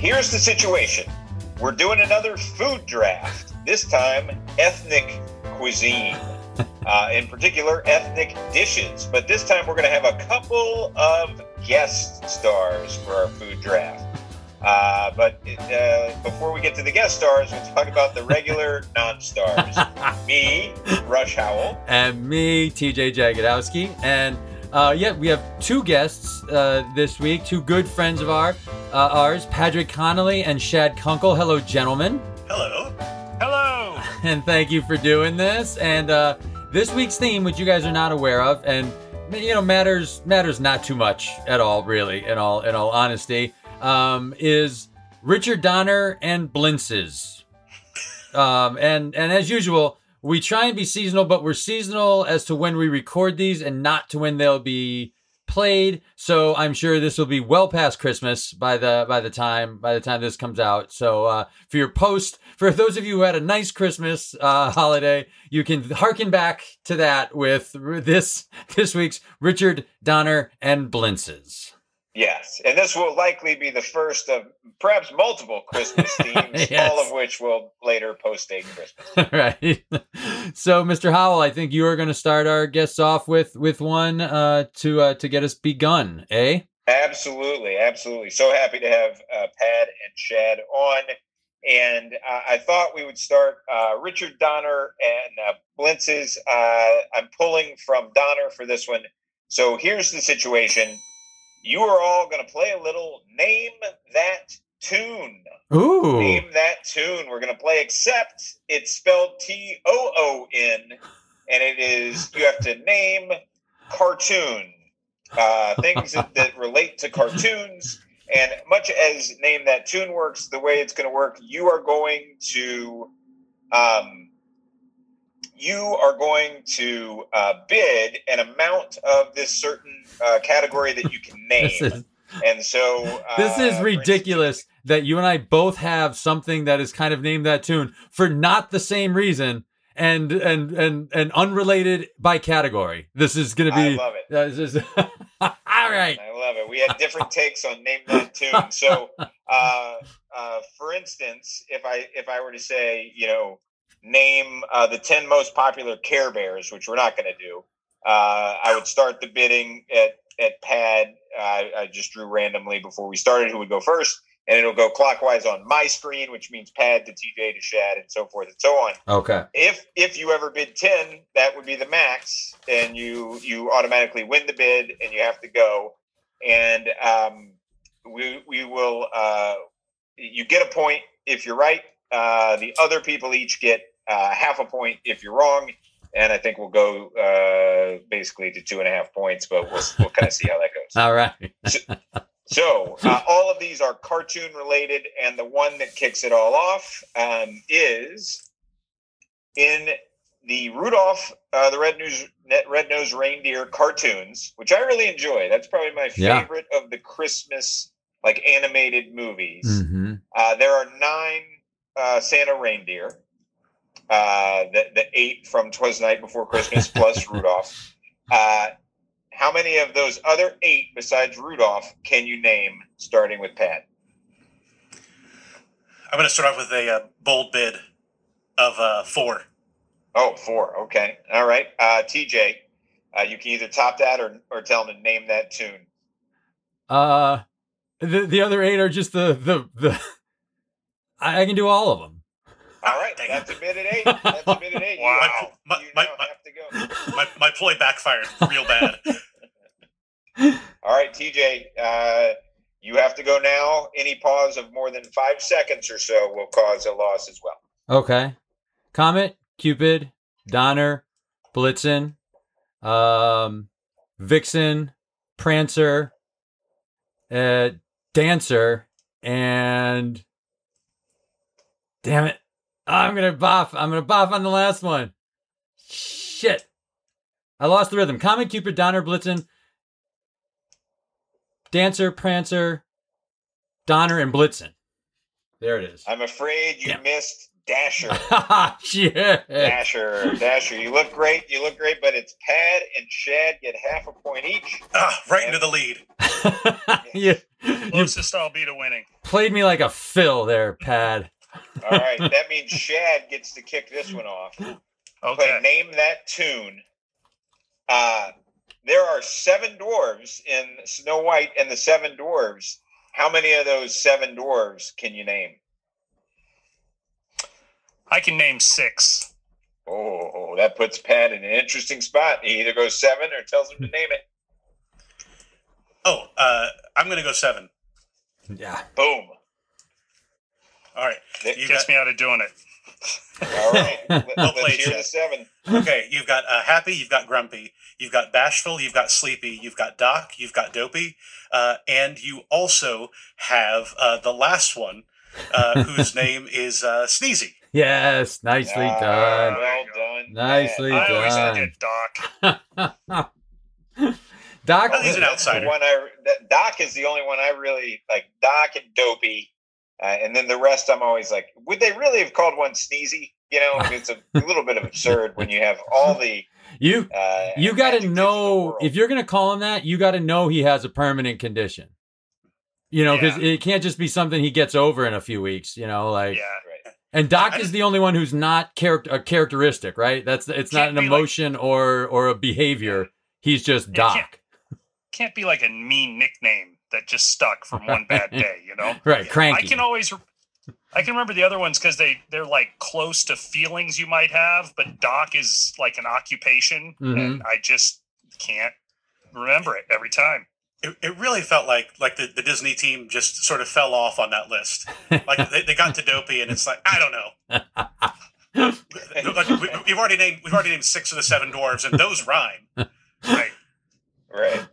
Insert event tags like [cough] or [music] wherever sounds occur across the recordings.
here's the situation. We're doing another food draft. This time, ethnic cuisine. [laughs] Uh, in particular, ethnic dishes. But this time, we're going to have a couple of guest stars for our food draft. Uh, but uh, before we get to the guest stars, we'll talk about the regular [laughs] non-stars. me, Rush Howell, and me, TJ Jagodowski. And uh, yeah, we have two guests uh, this week, two good friends of our, uh, ours, Patrick Connolly and Shad Kunkel. Hello, gentlemen. Hello. Hello. [laughs] And thank you for doing this. And uh, this week's theme, which you guys are not aware of, and you know matters matters not too much at all, really. In all in all honesty um, is Richard Donner and Blintzes. [laughs] Um, and and as usual, we try and be seasonal, but we're seasonal as to when we record these and not to when they'll be played. So I'm sure this will be well past Christmas by the by the time by the time this comes out. So uh, for your post, for those of you who had a nice Christmas uh, holiday, you can harken back to that with this this week's Richard Donner and Blintzes. Yes, and this will likely be the first of perhaps multiple Christmas [laughs] themes, yes. all of which will later postdate Christmas. [laughs] right. So, Mr. Howell, I think you are going to start our guests off with with one uh, to uh, to get us begun, eh? Absolutely, absolutely. So happy to have uh, Pad and Shad on, and uh, I thought we would start uh, Richard Donner and uh, Blintzes. I'm pulling from Donner for this one. So here's the situation you are all going to play a little name that tune. Ooh. Name that tune. We're going to play, except it's spelled T O O N, and it is, you have to name cartoon. Uh, things that, that relate to cartoons. And much as Name That Tune works, the way it's going to work, you are going to um, you are going to uh, bid an amount of this certain uh, category that you can [laughs] name. is, and so [laughs] uh, this is ridiculous instance, that you and I both have something that is kind of named that tune for not the same reason and and and and unrelated by category. This is going to be. I love it. Uh, is, [laughs] all right. I love it. We had different takes on name that tune. So, uh, uh, for instance, if I if I were to say, you know, name uh, the 10 most popular Care Bears, which we're not going to do. Uh, I would start the bidding at, at pad. Uh, I just drew randomly before we started who would go first, and it'll go clockwise on my screen, which means pad to TJ to Shad and so forth and so on. Okay. If if you ever bid 10, that would be the max, and you you automatically win the bid, and you have to go. And um, we we will uh, you get a point if you're right. Uh, the other people each get uh, half a point if you're wrong, and I think we'll go uh, basically to two and a half points, but we'll we'll kind of see how that goes. [laughs] All right. so, so uh, all of these are cartoon related, and the one that kicks it all off um, is in the Rudolph uh, the Red News Red Nose Reindeer cartoons, which I really enjoy. That's probably my favorite yeah. of the Christmas like animated movies. Mm-hmm. Uh, there are nine uh, Santa reindeer uh, the, the eight from Twas Night Before Christmas plus [laughs] Rudolph. Uh, how many of those other eight besides Rudolph can you name, starting with Pat? I'm going to start off with a uh, bold bid of uh, four. Oh, four. Okay. All right. Uh, TJ, uh, you can either top that or, or tell them to name that tune. Uh, the the other eight are just the the the. I, I can do all of them. All right, that's a bid at eight. That's a bid at eight. [laughs] Wow. My, my, my, have to go. My, my ploy backfired real bad. [laughs] All right, TJ, uh, you have to go now. Any pause of more than five seconds or so will cause a loss as well. Okay. Comet, Cupid, Donner, Blitzen, um, Vixen, Prancer, uh, Dancer, and damn it, I'm gonna buff. I'm gonna buff on the last one. Shit. I lost the rhythm. Comet Cupid, Donner, Blitzen, Dancer, Prancer, Donner, and Blitzen. There it is. I'm afraid you yeah. missed Dasher. [laughs] Shit. Dasher, Dasher. You look great. You look great, but it's Pad and Shad get half a point each. Ah, right and, into the lead. [laughs] you, Closest I'll be to winning. Played me like a fill there, Pad. All right, that means Shad gets to kick this one off. Play Okay. name that tune. Uh, there are seven dwarves in Snow White and the Seven Dwarves. How many of those seven dwarves can you name? I can name six. Oh, that puts Pat in an interesting spot. He either goes seven or tells him to name it. Oh, uh, I'm going to go seven. Yeah. Boom. All right. Th- You Gets got, me out of doing it. All right, [laughs] let, Well us played, hear the seven. okay, you've got uh, happy, you've got grumpy, you've got bashful, you've got sleepy, you've got doc, you've got dopey, uh, and you also have uh, the last one, uh, [laughs] whose name is uh, Sneezy. Yes. Nicely Ah, done. well done. Nicely Pat. I always done. forget Doc. [laughs] Doc. Well, he's an outsider. one I Doc is the only one I really like. Doc and Dopey, uh, and then the rest I'm always like, would they really have called one Sneezy? You know, it's a [laughs] little bit of absurd when you have all the. You Uh, you got to adjectives in the know if you're going to call him that, you got to know he has a permanent condition. You know, because Yeah. it can't just be something he gets over in a few weeks. You know, like Yeah. Right. and Doc I is the only one who's not character a characteristic, right? That's it's not an be like- emotion or or a behavior. He's just Doc. can't- Can't be like a mean nickname that just stuck from one bad [laughs] day, you know? Right, cranky. I can always I can remember the other ones because they they're like close to feelings you might have, but Doc is like an occupation, Mhm. and I just can't remember it every time. It, it really felt like like the, the Disney team just sort of fell off on that list. Like they, they got to Dopey, and it's like I don't know. like, we, we've already named we've already named six of the seven dwarves, and those rhyme. Right. Right.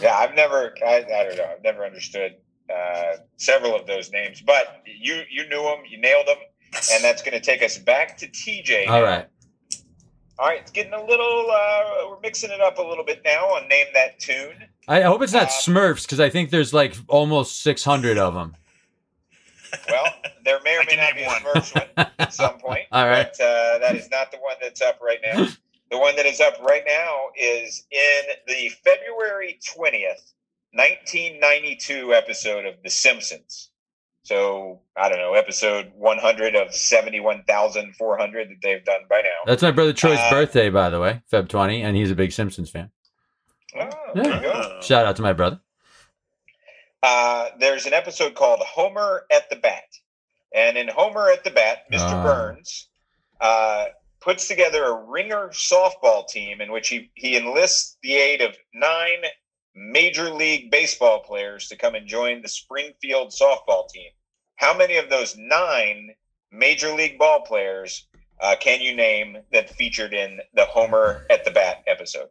Yeah, I've never. I, I don't know. I've never understood uh, several of those names, but you you knew them. You nailed them, and that's going to take us back to TJ. All right. All right. It's getting a little. Uh, we're mixing it up a little bit now on name that tune. I hope it's not Um, Smurfs because I think there's like almost 600 of them. Well, there may or may not be name a one. Smurfs one at some [laughs] point. All right. But uh, that is not the one that's up right now. The one that is up right now is in the February 20th, 1992 episode of The Simpsons. So, I don't know, episode 100 of 71,400 that they've done by now. That's my brother Troy's Uh, birthday, by the way, Feb 20, and he's a big Simpsons fan. Oh, there you go. Uh, Shout out to my brother. Uh, there's an episode called Homer at the Bat. And in Homer at the Bat, Mr. Ah. Burns uh, puts together a ringer softball team in which he, he enlists the aid of nine Major League Baseball players to come and join the Springfield softball team. How many of those nine Major League ball players uh, can you name that featured in the Homer at the Bat episode?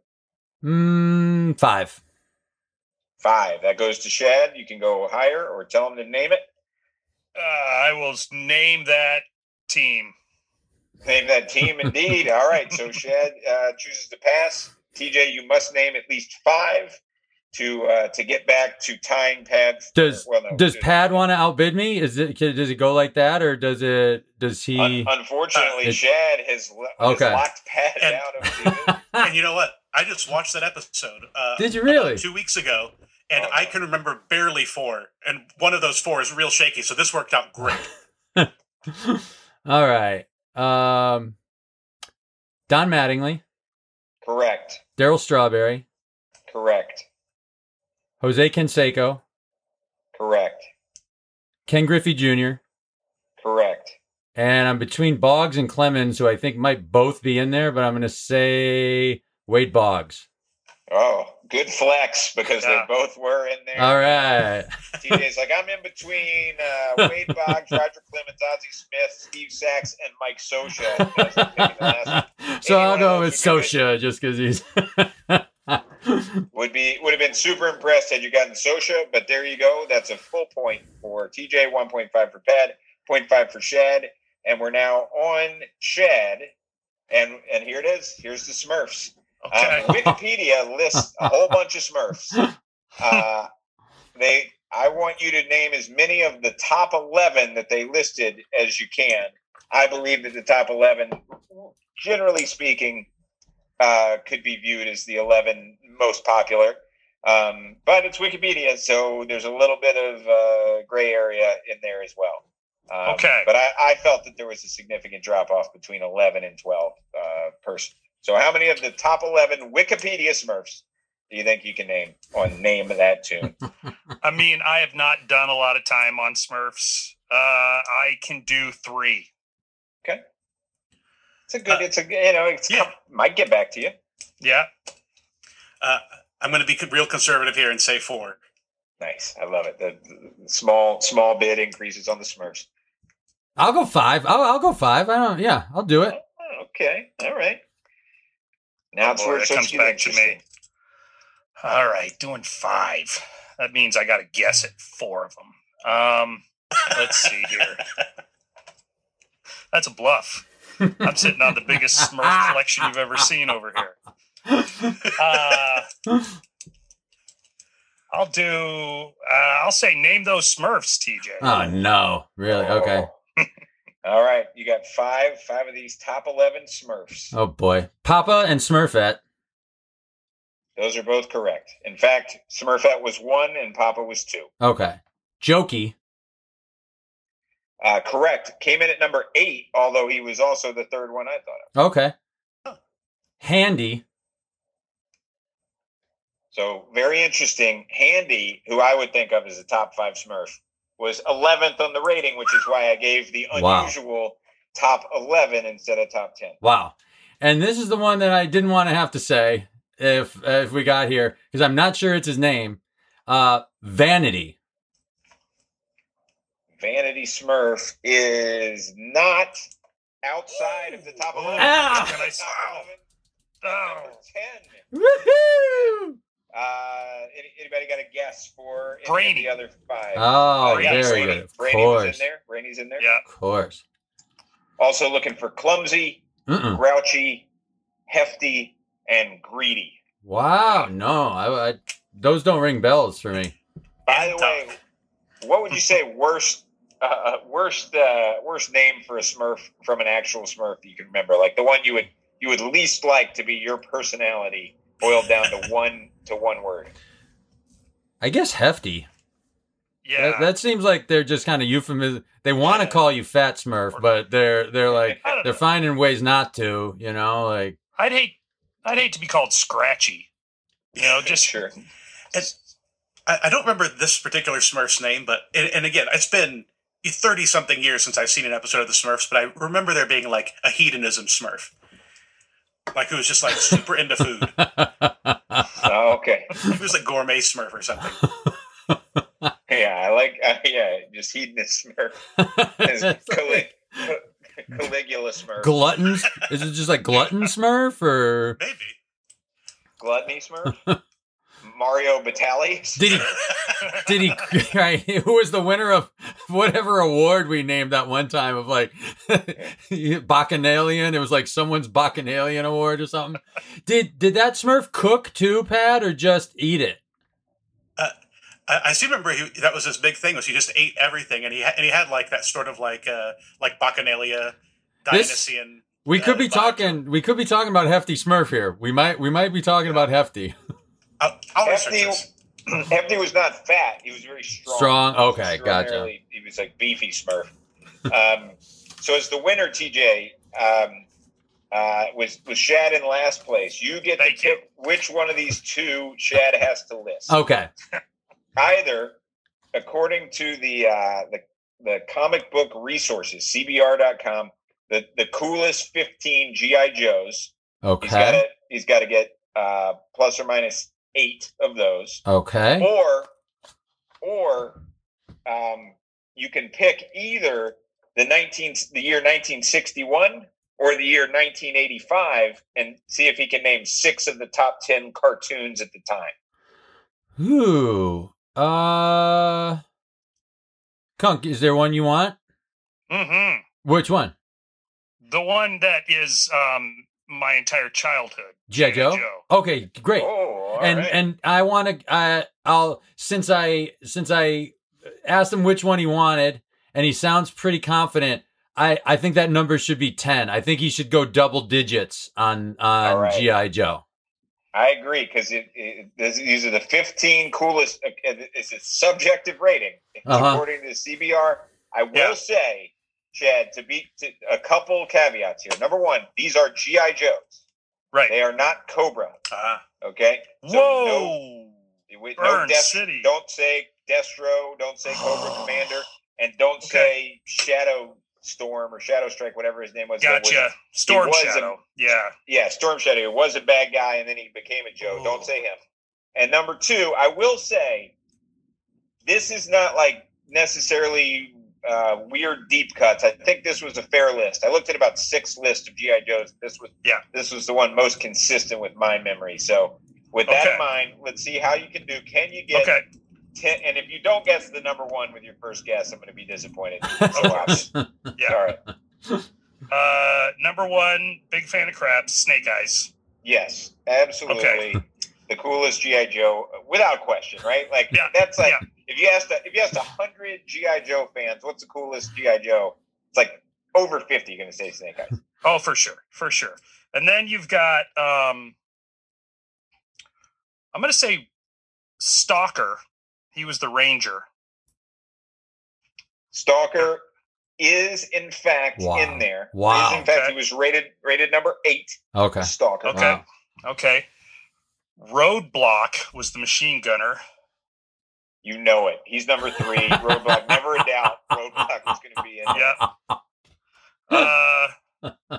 Mm, five. Five. That goes to Shad. You can go higher or tell him to name it. Uh, I will name that team. Name that team indeed. All right. So Shad uh, chooses to pass. TJ, you must name at least five to uh, to get back to tying pad. Does well, no, does Pad want to outbid me? Is it does it go like that, or does it does he? Un- unfortunately, Uh, it- Shad has, lo- has Okay. locked pad And- out of [laughs] the. and you know what? I just watched that episode. Uh, Did you really? two weeks ago, and Oh. I can remember barely four, and one of those four is real shaky. So this worked out great. [laughs] All right. Um, Don Mattingly, Correct. Darryl Strawberry, Correct. Jose Canseco, Correct. Ken Griffey Jr., Correct. and I'm between Boggs and Clemens, who I think might both be in there, but I'm going to say Wade Boggs. Oh, good flex because Yeah. they both were in there. All right. TJ's like, I'm in between uh, Wade Boggs, Roger Clemens, Ozzie Smith, Steve Sax, and Mike Scioscia. As I'm picking the last so I'll Anyone go else with would do it. Scioscia just because he's. Would be would have been super impressed had you gotten Scioscia, but there you go. That's a full point for TJ, one point five for Pad, 0.5 for Shad, and we're now on Shad. And and here it is. Here's the Smurfs. Okay. Um, [laughs] Wikipedia lists a whole bunch of Smurfs. Uh, they, I want you to name as many of the top eleven that they listed as you can. I believe that the top eleven, generally speaking, uh, could be viewed as the eleven most popular. Um, but it's Wikipedia, so there's a little bit of uh, gray area in there as well. Um, Okay. But I, I felt that there was a significant drop off between 11 and 12 uh, person. So, how many of the top 11 Wikipedia Smurfs do you think you can name on Name That Tune? [laughs] I mean, I have not done a lot of time on Smurfs. Uh, I can do three. Okay, It's a good, Uh, it's a, you know, it's yeah. might get back to you. Yeah. Uh, I'm going to be real conservative here and say four. Nice. I love it. The, the small, small bid increases on the Smurfs. I'll go five. I'll, I'll go five. I don't. Yeah, I'll do it. Oh, Okay. All right. Now it's Boy, where it comes back to me. All right, doing five. That means I got to guess at four of them. Um, let's see here. That's a bluff. I'm sitting on the biggest Smurf collection you've ever seen over here. Uh, I'll do. Uh, I'll say name those Smurfs, TJ. Oh no! Really? Okay. Oh. All right. You got five, five of these top 11 Smurfs. Oh boy, Papa and Smurfette. Those are both correct. In fact, Smurfette was one and Papa was two. Okay. Jokey. Uh, correct. Came in at number eight, although he was also the third one I thought of. Okay. Handy. So very interesting. Handy, who I would think of as a top five Smurf, was 11th on the rating, which is why I gave the Wow. unusual top 11 instead of top 10. Wow. And this is the one that I didn't want to have to say if if we got here because I'm not sure it's his name. Uh, Vanity. Vanity Smurf is not outside of the top 11. Ah! Top Can I- 11, Oh. 10. Woohoo! Uh, anybody got a guess for any Brainy. of the other five? Oh, yeah, very Brainy. good. Of Brainy was in there. Brainy's in there. Yeah. Of course. Also looking for clumsy, Mm-mm. grouchy, hefty, and greedy. Wow. No, I, I those don't ring bells for me. By the way, what would you say worst, uh, worst, uh, worst name for a Smurf from an actual Smurf you can remember? Like the one you would you would least like to be your personality boiled down to [laughs] one to one word. I guess hefty. Yeah. That, that seems like they're just kind of euphemism. They want to Yeah. call you Fat Smurf, but they're they're like [laughs] they're know. finding ways not to. You know, like I'd hate. I'd hate to be called Scratchy. You know, [laughs] just sure. It's, I, I don't remember this particular Smurf's name, but and, and again, it's been thirty something years since I've seen an episode of the Smurfs, but I remember there being like a hedonism Smurf, like who was just like super into food. [laughs] Oh, okay. He was like gourmet Smurf or something. [laughs] Yeah, I like. Uh, yeah, just hedonist Smurf. Is [laughs] Calig- Caligula Smurf. gluttons. Is it just like glutton Smurf or Maybe. Gluttony Smurf. Mario Batali. did he did he [laughs] right, who was the winner of whatever award we named that one time of like [laughs] bacchanalian it was like someone's bacchanalian award or something did did that smurf cook too pat or just eat it I, I still remember he, that was his big thing was he just ate everything, and he ha- and he had like that sort of like uh like Bacchanalia, This- Dionysian. we uh, could be vibe. talking we could be talking about hefty smurf here we might we might be talking about hefty [laughs] I'll, I'll Hefty. Hefty was not fat. He was very strong. Strong? He Okay, gotcha. extraordinarily- He was like beefy Smurf. [laughs] Um, so as the winner, TJ um, uh, was was Shad in last place. You get Thank to pick which one of these two Shad has to list. okay [laughs] Either, according to the uh, the the comic book resources, CBR.com, the the coolest fifteen GI Joes. He's got okay to he's got to get uh, plus or minus eight of those okay or or um, you can pick either the 19 the year 1961 or the year 1985 and see if he can name six of the top 10 cartoons at the time Ooh. Uh Kunk, is there one you want? hmm Which one? the one that is um my entire childhood. G.I. Joe? Okay, great. oh and right. and I want to I'll since I since I asked him which one he wanted and he sounds pretty confident. I I think that number should be 10. I think he should go double digits on on right. GI Joe. I agree because it, it, these are the 15 coolest. uh, It's a subjective rating Uh-huh. according to the CBR. I will Yeah. say, Chad, to be to, a couple caveats here. Number one, these are GI Joes. Right. They are not Cobra. Uh, Okay. So Whoa. No, Dest- City. Don't say Destro. Don't say Cobra [gasps] Commander, and don't say Shadow Storm or Shadow Strike, whatever his name was. That was- Gotcha. Storm was a- Shadow. yeah. yeah, Storm Shadow He was a bad guy, and then he became a Joe. Ooh. Don't say him. And number two, I will say, this is not like necessarily uh, weird deep cuts. I think this was a fair list. I looked at about six lists of GI Joes. This was Yeah. This was the one most consistent with my memory. So with that Okay. in mind, let's see how you can do. Can you get Okay. ten? And if you don't guess the number one with your first guess, I'm going to be disappointed. [laughs] So. Yeah. All right. Uh, number one, big fan of craps, Snake Eyes. Yes, absolutely. The coolest GI Joe, without question, right? Like Yeah, that's like yeah. If you asked a, if you asked a hundred GI Joe fans, what's the coolest GI Joe? It's like over fifty. You're Going to say Snake Eyes. [laughs] Oh, for sure, for sure. And then you've got, um, I'm going to say Stalker. He was the Ranger. Stalker is in fact Wow. in there. Wow. Is in fact, Okay. he was rated rated number eight. Okay. Stalker. Okay. Wow. Okay. Roadblock was the machine gunner. You know it. He's number three. [laughs] Roadblock. Never a doubt. Roadblock was going to be in. there. Yeah. Uh, [laughs]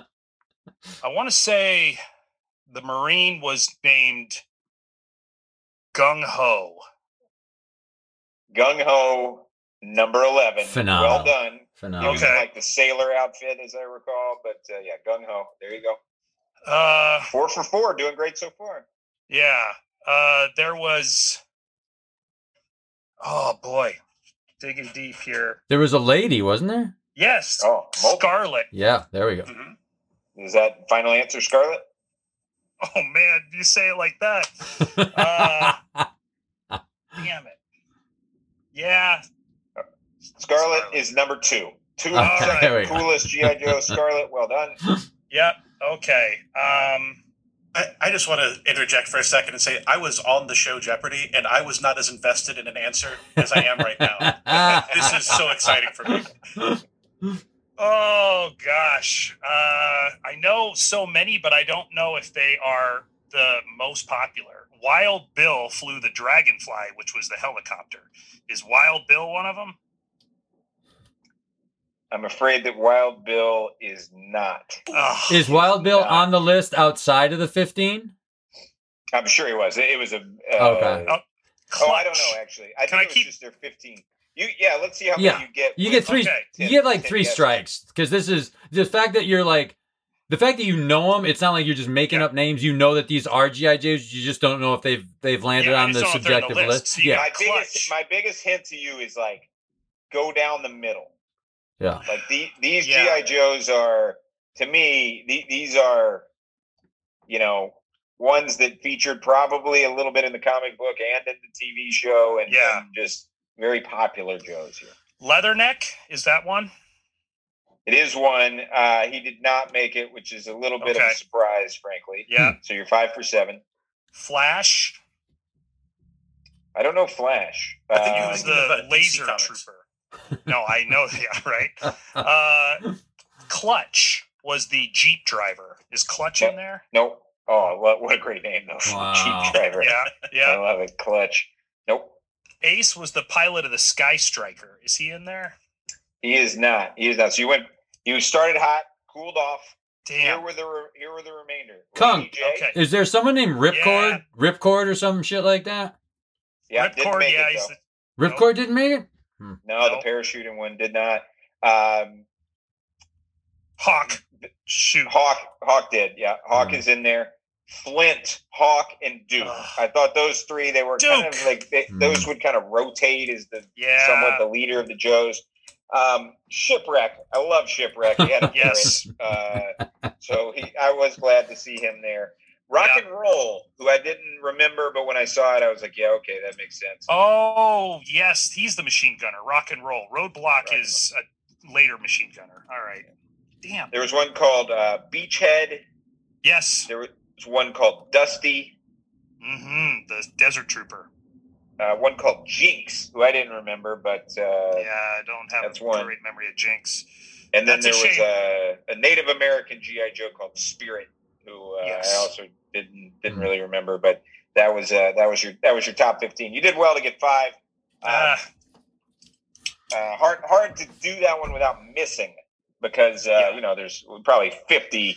I want to say the Marine was named Gung Ho. Gung Ho. Number eleven. Phenomenal. Well done. He Phenomenal. was in Okay. like the sailor outfit, as I recall. But uh, yeah, Gung Ho. There you go. Uh, Four for four, doing great so far. yeah. Uh, there was. Oh boy, digging deep here. There was a lady, wasn't there? Yes, Oh, multiple. Scarlet. Yeah, there we go. mhm. Is that final answer, Scarlet? Oh man, you say it like that. [laughs] Uh, Damn it. Yeah. Scarlet Scarlet. is number two. Two Okay, Alright. there we go. coolest GI Joe. Scarlet, well done. [laughs] Yep. Okay. Um. I, I just want to interject for a second and say I was on the show Jeopardy, and I was not as invested in an answer as I am right now. [laughs] this is so exciting for me. Oh gosh. Uh, I know so many, but I don't know if they are the most popular. Wild Bill flew the Dragonfly, which was the helicopter. Is Wild Bill one of them? I'm afraid that Wild Bill is not. Ugh. Is Wild Bill Nah. on the list outside of the 15? I'm sure he was. It, it was a. Uh, Okay. Oh, I don't know. Actually, I Can think I it was keep- just their 15. You yeah. Let's see how Yeah. many you get. You get three. Okay. You get like three guesses. strikes because this is the fact that you're like the fact that you know them. It's not like you're just making Yeah. up names. You know that these are GI Joes. You just don't know if they've they've landed Yeah, on the don't know if they're on the subjective list. list. So Yeah, My got- biggest my biggest hint to you is like go down the middle. Yeah. Like the, these Yeah. GI Joes are to me. The, these are you know ones that featured probably a little bit in the comic book and in the TV show, and, Yeah. and just very popular Joes here. Leatherneck is that one? It is one. Uh, he did not make it, which is a little bit of a surprise, frankly. Yeah. So you're five for seven. Flash I don't know Flash. I think he Uh, was thinking the about laser trooper. No, I know. [laughs] Yeah, right. Uh, Clutch was the Jeep driver. Is Clutch in there? nope. Oh, what, what a great name though. [laughs] Wow. Jeep driver. Yeah, yeah. I love it. Clutch. Nope. Ace was the pilot of the Sky Striker. Is he in there? He is not. He is not. So you went. You started hot, cooled off. Damn. Here Damn. were the re- here were the remainder. Kung. Lady Okay. Is there someone named Ripcord? Yeah. Ripcord or some shit like that? Yeah, didn't Ripcord, make yeah, it, he's though. the, Ripcord didn't make it. No, Nope. the parachuting one did not. Um, Hawk. Shoot. Hawk, Hawk did. Yeah, Hawk Hmm. is in there. Flint, Hawk, and Duke. Ugh. I thought those three they were kind of like they, Hmm. those would kind of rotate as the Yeah. somewhat the leader of the Joes. Um, Shipwreck, I love Shipwreck. He had a [laughs] Yes. uh, so he, I was glad to see him there. Rock Yeah. and Roll, who I didn't remember, but when I saw it, I was like, yeah, okay, that makes sense. Oh, yes. He's the machine gunner. Rock and roll. Roadblock Rock is a later machine gunner. All right. Damn. There was one called uh, Beachhead. Yes. There was one called Dusty. Mm-hmm. The Desert Trooper. Uh, one called Jinx, who I didn't remember, but uh, Yeah, I don't have that's a one. great memory of Jinx. and then that's there a was a, a Native American GI Joe called Spirit, who uh, Yes. I also didn't didn't Hmm. really remember, but that was uh, that was your that was your top fifteen. You did well to get five. Um, Ah, uh, hard hard to do that one without missing because uh, Yeah. you know there's probably 50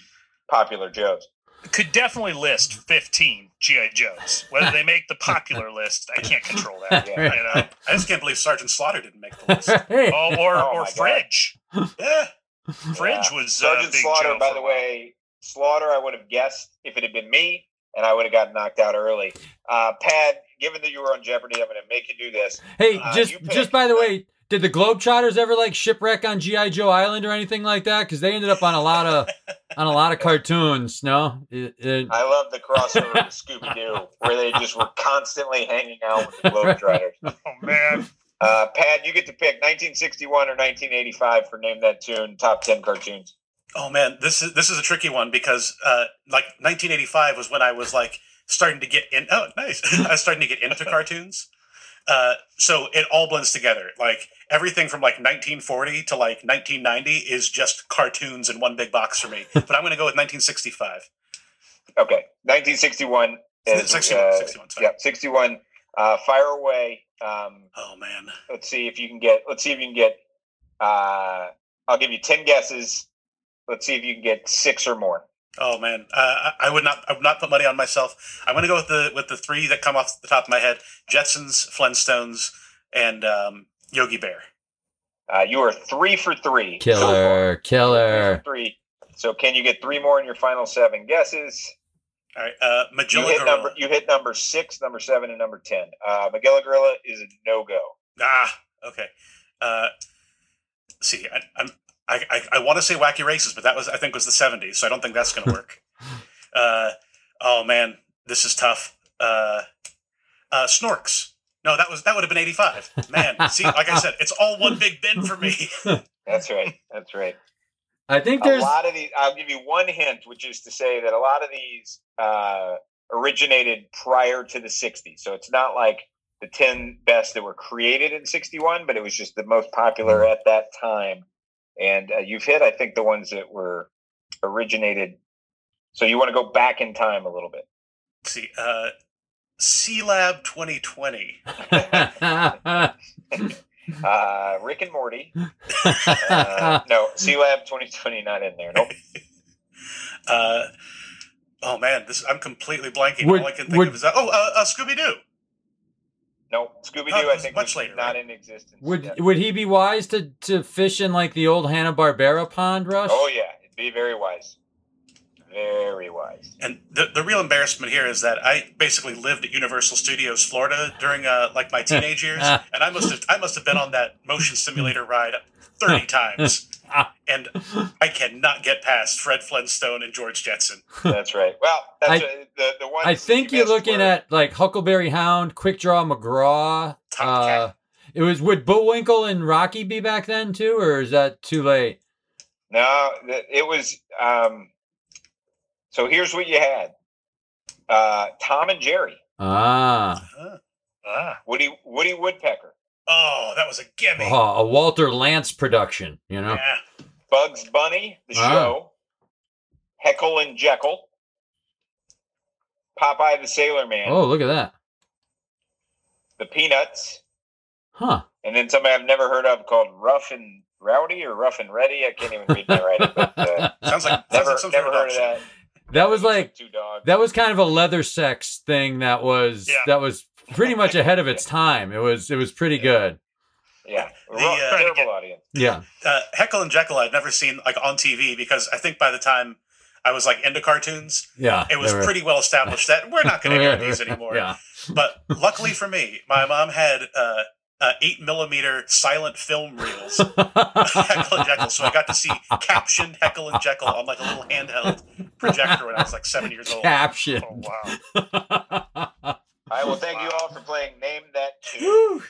popular Joes. could definitely list 15 GI Joes. Whether they make the popular list, I can't control that. Yeah. You know? I just can't believe Sergeant Slaughter didn't make the list. [laughs] Oh, or Oh, or. Fridge. yeah. [laughs] Fridge Yeah. was uh, Sergeant Big Slaughter. Joe by the way, Slaughter I would have guessed if it had been me, and I would have gotten knocked out early. Uh, Pat, given that you were on Jeopardy, I'm going to make you do this. hey, uh, just just by the way, did the Globetrotters ever like shipwreck on GI Joe Island or anything like that? Because they ended up on a lot of [laughs] on a lot of cartoons. No, It- it- I love the crossover with Scooby Doo, where they just were constantly hanging out with the [laughs] Globetrotters. Oh man, Uh, Pat, you get to pick 1961 or 1985 for Name That Tune, top 10 cartoons. Oh man, this is this is a tricky one because uh, like 1985 was when I was like starting to get in. Oh, nice! [laughs] I was starting to get into [laughs] cartoons. Uh, so it all blends together. Like everything from like 1940 to like 1990 is just cartoons in one big box for me. But I'm going to go with 1965. Okay, 1961 is 61, uh, 61, sorry. Yep, 61. Uh, fire away. Um, Oh man, let's see if you can get. Let's see if you can get. Uh, I'll give you 10 guesses. Let's see if you can get six or more. oh man, uh, I I would not I would not put money on myself. I'm going to go with the with the three that come off the top of my head: Jetsons, Flintstones, and um, Yogi Bear. Uh, you are three for three. so killer, Three killer. for three. So can you get three more in your final seven guesses? All right, uh, You hit Gorilla. number. You hit number six, number seven, and number ten. Uh, Magilla Gorilla is a no go. Ah, okay. Uh, see, I, I'm I I, I want to say wacky races, but that was I think was the '70s, so I don't think that's going to work. [laughs] uh, oh man, this is tough. Uh, uh, Snorks. No, that was that would have been '85. Man, see, like I said, it's all one big bin for me. [laughs] That's right. That's right. I think there's a lot of these. I'll give you one hint, which is to say that a lot of these uh, originated prior to the '60s. So it's not like the ten best that were created in '61, but it was just the most popular at that time. And uh, you've hit, I think, the ones that were originated. So you want to go back in time a little bit. Let's see, uh, Sealab 2020. [laughs] Uh, Rick and Morty. Uh, [laughs] no, Sealab 2020 not in there. Nope. [laughs] Uh, oh man, this I'm completely blanking. Would- all I can think of is that. Oh, uh, uh, Scooby Doo. No, Scooby No, it Doo. I think much was later, not right? in existence. would Yeah. would he be wise to to fish in like the old Hanna Barbera pond, Rush? Oh yeah, it'd be very wise. Very wise. And the, the real embarrassment here is that I basically lived at Universal Studios Florida during uh, like my [laughs] teenage years, and I must have I must have been on that motion simulator ride [laughs] thirty times, and [laughs] I cannot get past Fred Flintstone and George Jetson. That's right. Well, that's I- uh, the the one. I think you're looking at like Huckleberry Hound, Quick Draw McGraw. Uh, it was would Bullwinkle and Rocky be back then too, or is that too late? No, it was. Um, so here's what you had: uh, Tom and Jerry, Ah, Huh. ah, Woody Woody Woodpecker, Oh, that was a gimme. oh, a Walter Lantz production. You know, Yeah. Bugs Bunny, the Ah. show, Heckle and Jekyll, Popeye the Sailor Man, oh look at that, the Peanuts, huh? and then somebody I've never heard of called Rough and Rowdy or Rough and Ready. I can't even read my writing, but uh, [laughs] Sounds like sounds never like never heard of of that. That was like that was kind of a leather sex thing that was Yeah. that was pretty much ahead of its [laughs] time. It was it was pretty good. Yeah, The, Rough- uh, terrible audience. Yeah. uh, Heckle and Jekyll I'd never seen like on TV because I think by the time I was like into cartoons, Yeah. it was were- pretty well established that we're not going to air these anymore. Yeah. But luckily for me, my mom had uh, uh, eight millimeter silent film reels. of Heckle and Jekyll, so I got to see captioned Heckle and Jekyll on like a little handheld projector when I was like seven years old. Caption. oh wow. [laughs] All right, well, thank you all for playing Name That Tune.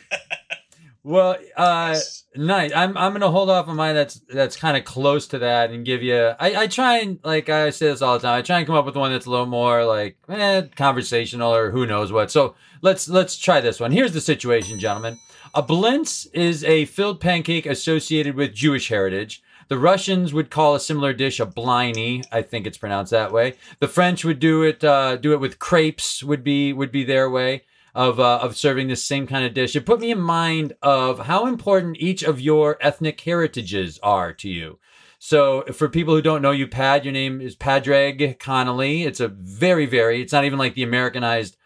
Well, uh, nice. I'm I'm gonna hold off on mine. That's that's kind of close to that, and give you. I, I try and like I say this all the time. I try and come up with one that's a little more like eh, conversational or who knows what. So let's let's try this one. Here's the situation, gentlemen. A blintz is a filled pancake associated with Jewish heritage. The Russians would call a similar dish a bliny. I think it's pronounced that way. The French would do it uh, do it with crepes. Would be would be their way of uh, of serving this same kind of dish. It put me in mind of how important each of your ethnic heritages are to you. So, for people who don't know you, Pad, your name is Padraig Connolly. It's a very, very. It's not even like the Americanized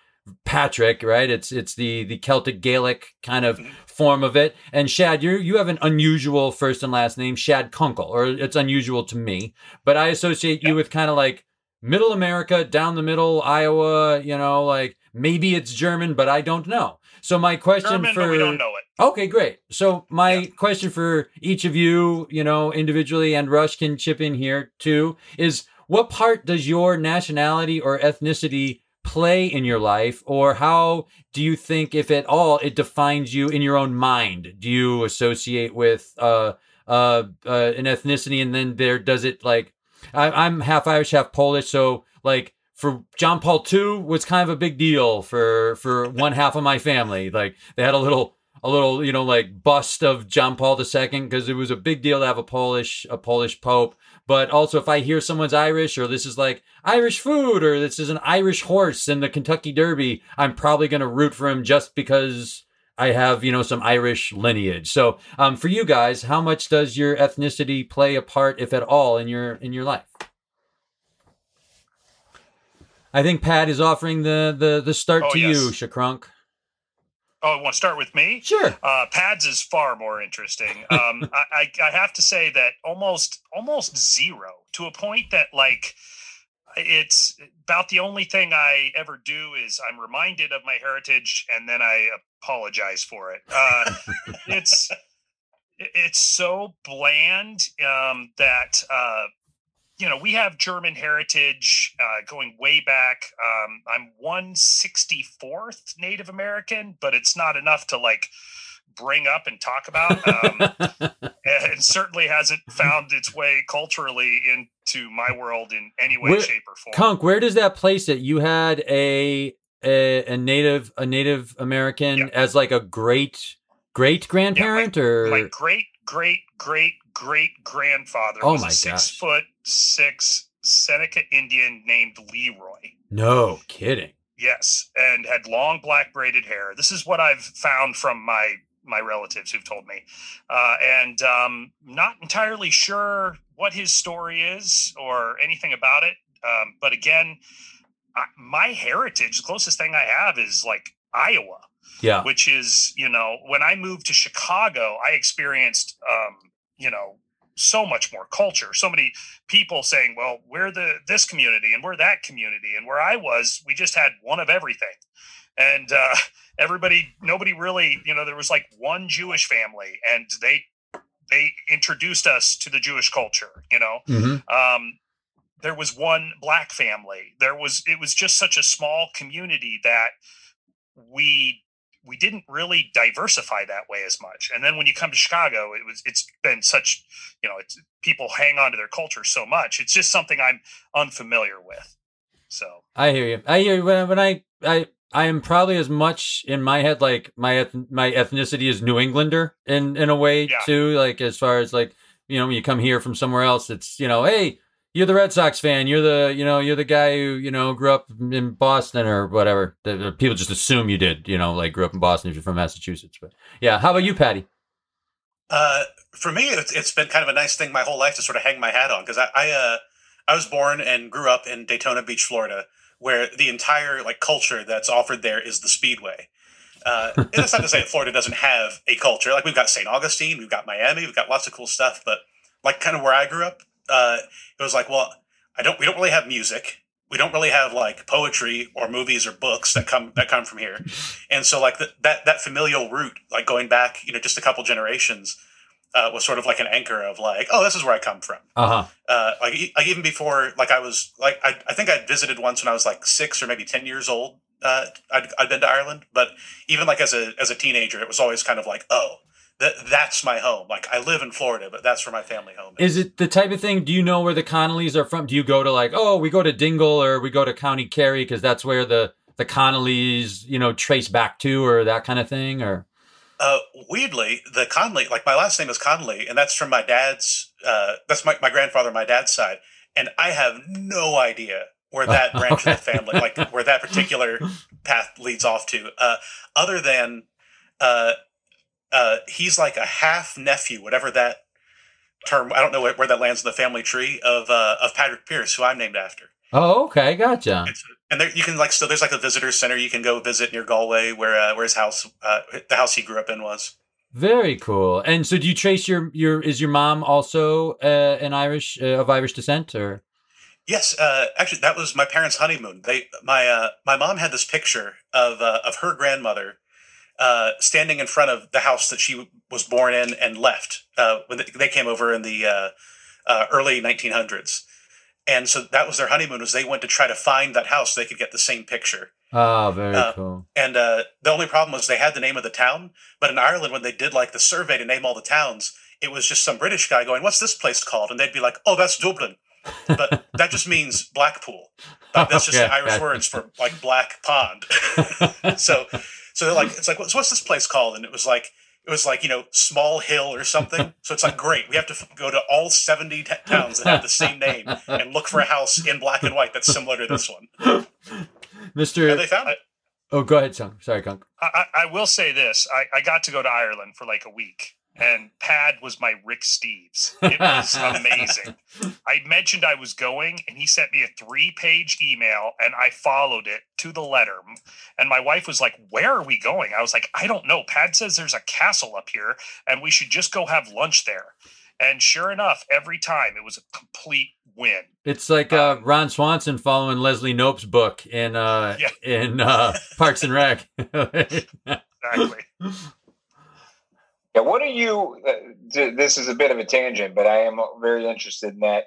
Patrick, right? It's it's the the Celtic Gaelic kind of form of it. And Shad, you you have an unusual first and last name, Shad Kunkel, or it's unusual to me, but I associate you with kind of like Middle America, down the middle, Iowa. You know, like Maybe it's German, but I don't know. So my question German, for we don't know it. Okay, great. So my yeah. question for each of you, you know, individually and Rush can chip in here too, is what part does your nationality or ethnicity play in your life or how do you think if at all it defines you in your own mind? Do you associate with uh uh, uh an ethnicity and then there does it like I, I'm half Irish, half Polish, so like for John Paul II was kind of a big deal for for one half of my family. Like they had a little a little you know like bust of John Paul II because it was a big deal to have a Polish a Polish pope. But also if I hear someone's Irish or this is like Irish food or this is an Irish horse in the Kentucky Derby, I'm probably going to root for him just because I have you know some Irish lineage. So um, for you guys, how much does your ethnicity play a part, if at all, in your in your life? I think Pat is offering the the the start oh, to yes. you, Shakrunk. Oh, want to start with me? Sure. Uh, Pads is far more interesting. [laughs] Um, I, I, I have to say that almost almost zero to a point that like it's about the only thing I ever do is I'm reminded of my heritage and then I apologize for it. Uh, [laughs] it's it's so bland um, that uh, you know, we have German heritage uh, going way back. Um, I'm 164th Native American, but it's not enough to like bring up and talk about. Um, [laughs] and certainly hasn't found its way culturally into my world in any way, where, shape, or form. Kunk, where does that place it? You had a a, a native a Native American yeah. as like a great great grandparent, yeah, my, or my great great great great grandfather oh was my a six gosh. foot six Seneca Indian named Leroy. No kidding. Yes, and had long black braided hair. This is what I've found from my my relatives who've told me, uh, and um, not entirely sure what his story is or anything about it. Um, but again, I, my heritage, the closest thing I have is like Iowa. Yeah, which is you know when I moved to Chicago, I experienced um, you know so much more culture. So many people saying well we're the this community and we're that community. And where i was we just had one of everything. And uh, [laughs] everybody nobody really you know there was like one jewish family and they they introduced us to the jewish culture you know? Mm-hmm. um, there was one black family. There was it was just such a small community that we we didn't really diversify that way as much. And then when you come to Chicago, it was it's been such you know it's people hang on to their culture so much. It's just something I'm unfamiliar with. So I hear you. I hear you. when when I I I am probably as much in my head like my my ethnicity is New Englander in in a way yeah. too. Like as far as like you know when you come here from somewhere else, it's you know hey you're the Red Sox fan. You're the you know you're the guy who you know grew up in Boston or whatever. People just assume you did. You know, like grew up in Boston if you're from Massachusetts. But yeah, how about you, Patty? Uh, for me, it's, it's been kind of a nice thing my whole life to sort of hang my hat on because I I, uh, I was born and grew up in Daytona Beach, Florida, where the entire like culture that's offered there is the Speedway. Uh, and that's not to say that Florida doesn't have a culture. Like we've got St. Augustine, we've got Miami, we've got lots of cool stuff. But like kind of where I grew up, uh, it was like, well, I don't. We don't really have music. We don't really have like poetry or movies or books that come that come from here. [laughs] And so like the, that that familial root, like going back, you know, just a couple generations, uh, was sort of like an anchor of like, oh, this is where I come from. Uh-huh. Uh, like, like even before, like I was like, I, I think I'd visited once when I was like six or maybe 10 years old. Uh, I'd, I'd been to Ireland, but even like as a, as a teenager, it was always kind of like, oh, that's my home. Like I live in Florida, but that's where my family home is. Is it the type of thing? Do you know where the Connollys are from? Do you go to like, oh, we go to Dingle or we go to County Kerry because that's where the the Connollys, you know, trace back to or that kind of thing, or? Uh, weirdly, the Connolly, like my last name is Connolly, and that's from my dad's. Uh, that's my, my grandfather, my dad's side, and I have no idea where that [laughs] branch okay. of the family, like where that particular path leads off to, uh, other than uh, uh, he's like a half nephew, whatever that term. I don't know where, that lands in the family tree of uh, of Patrick Pierce, who I'm named after. Oh, okay, gotcha. It's, and there you can like so there's like a visitor center you can go visit near Galway where uh, where his house uh, the house he grew up in was. Very cool. And so, do you trace your your is your mom also uh, an Irish uh, of Irish descent or? Yes, uh, actually, that was my parents' honeymoon. They my uh, my mom had this picture of uh, of her grandmother uh, standing in front of the house that she was born in and left uh, when they came over in the uh, uh, early 1900s and so that was their honeymoon was they went to try to find that house so they could get the same picture. Oh very uh, cool. and uh, the only problem was they had the name of the town but in ireland when they did like the survey to name all the towns it was just some british guy going what's this place called? And they'd be like oh that's dublin. But [laughs] that just means blackpool. That's just okay. irish words for like black pond. [laughs] So so they're like it's like what's, what's this place called? And it was like it was like you know small hill or something. [laughs] So it's like great we have to f- go to all 70 t- towns that have the same name and look for a house in black and white that's similar to this one. Mr and they found it. Oh go ahead son sorry Kunk. I, I will say this. I, I got to go to ireland for like a week and Pad was my Rick Steves. [laughs] It was amazing. I mentioned I was going, and he sent me a three page email, and I followed it to the letter. And my wife was like, Where are we going? I was like, I don't know. Pad says there's a castle up here, and we should just go have lunch there. And sure enough, every time it was a complete win. It's like uh, um, Ron Swanson following Leslie Knope's book in uh, [laughs] yeah. in uh, Parks and Rec. [laughs] exactly. Yeah, what are you? Uh, this is a bit of a tangent, but I am very interested in that.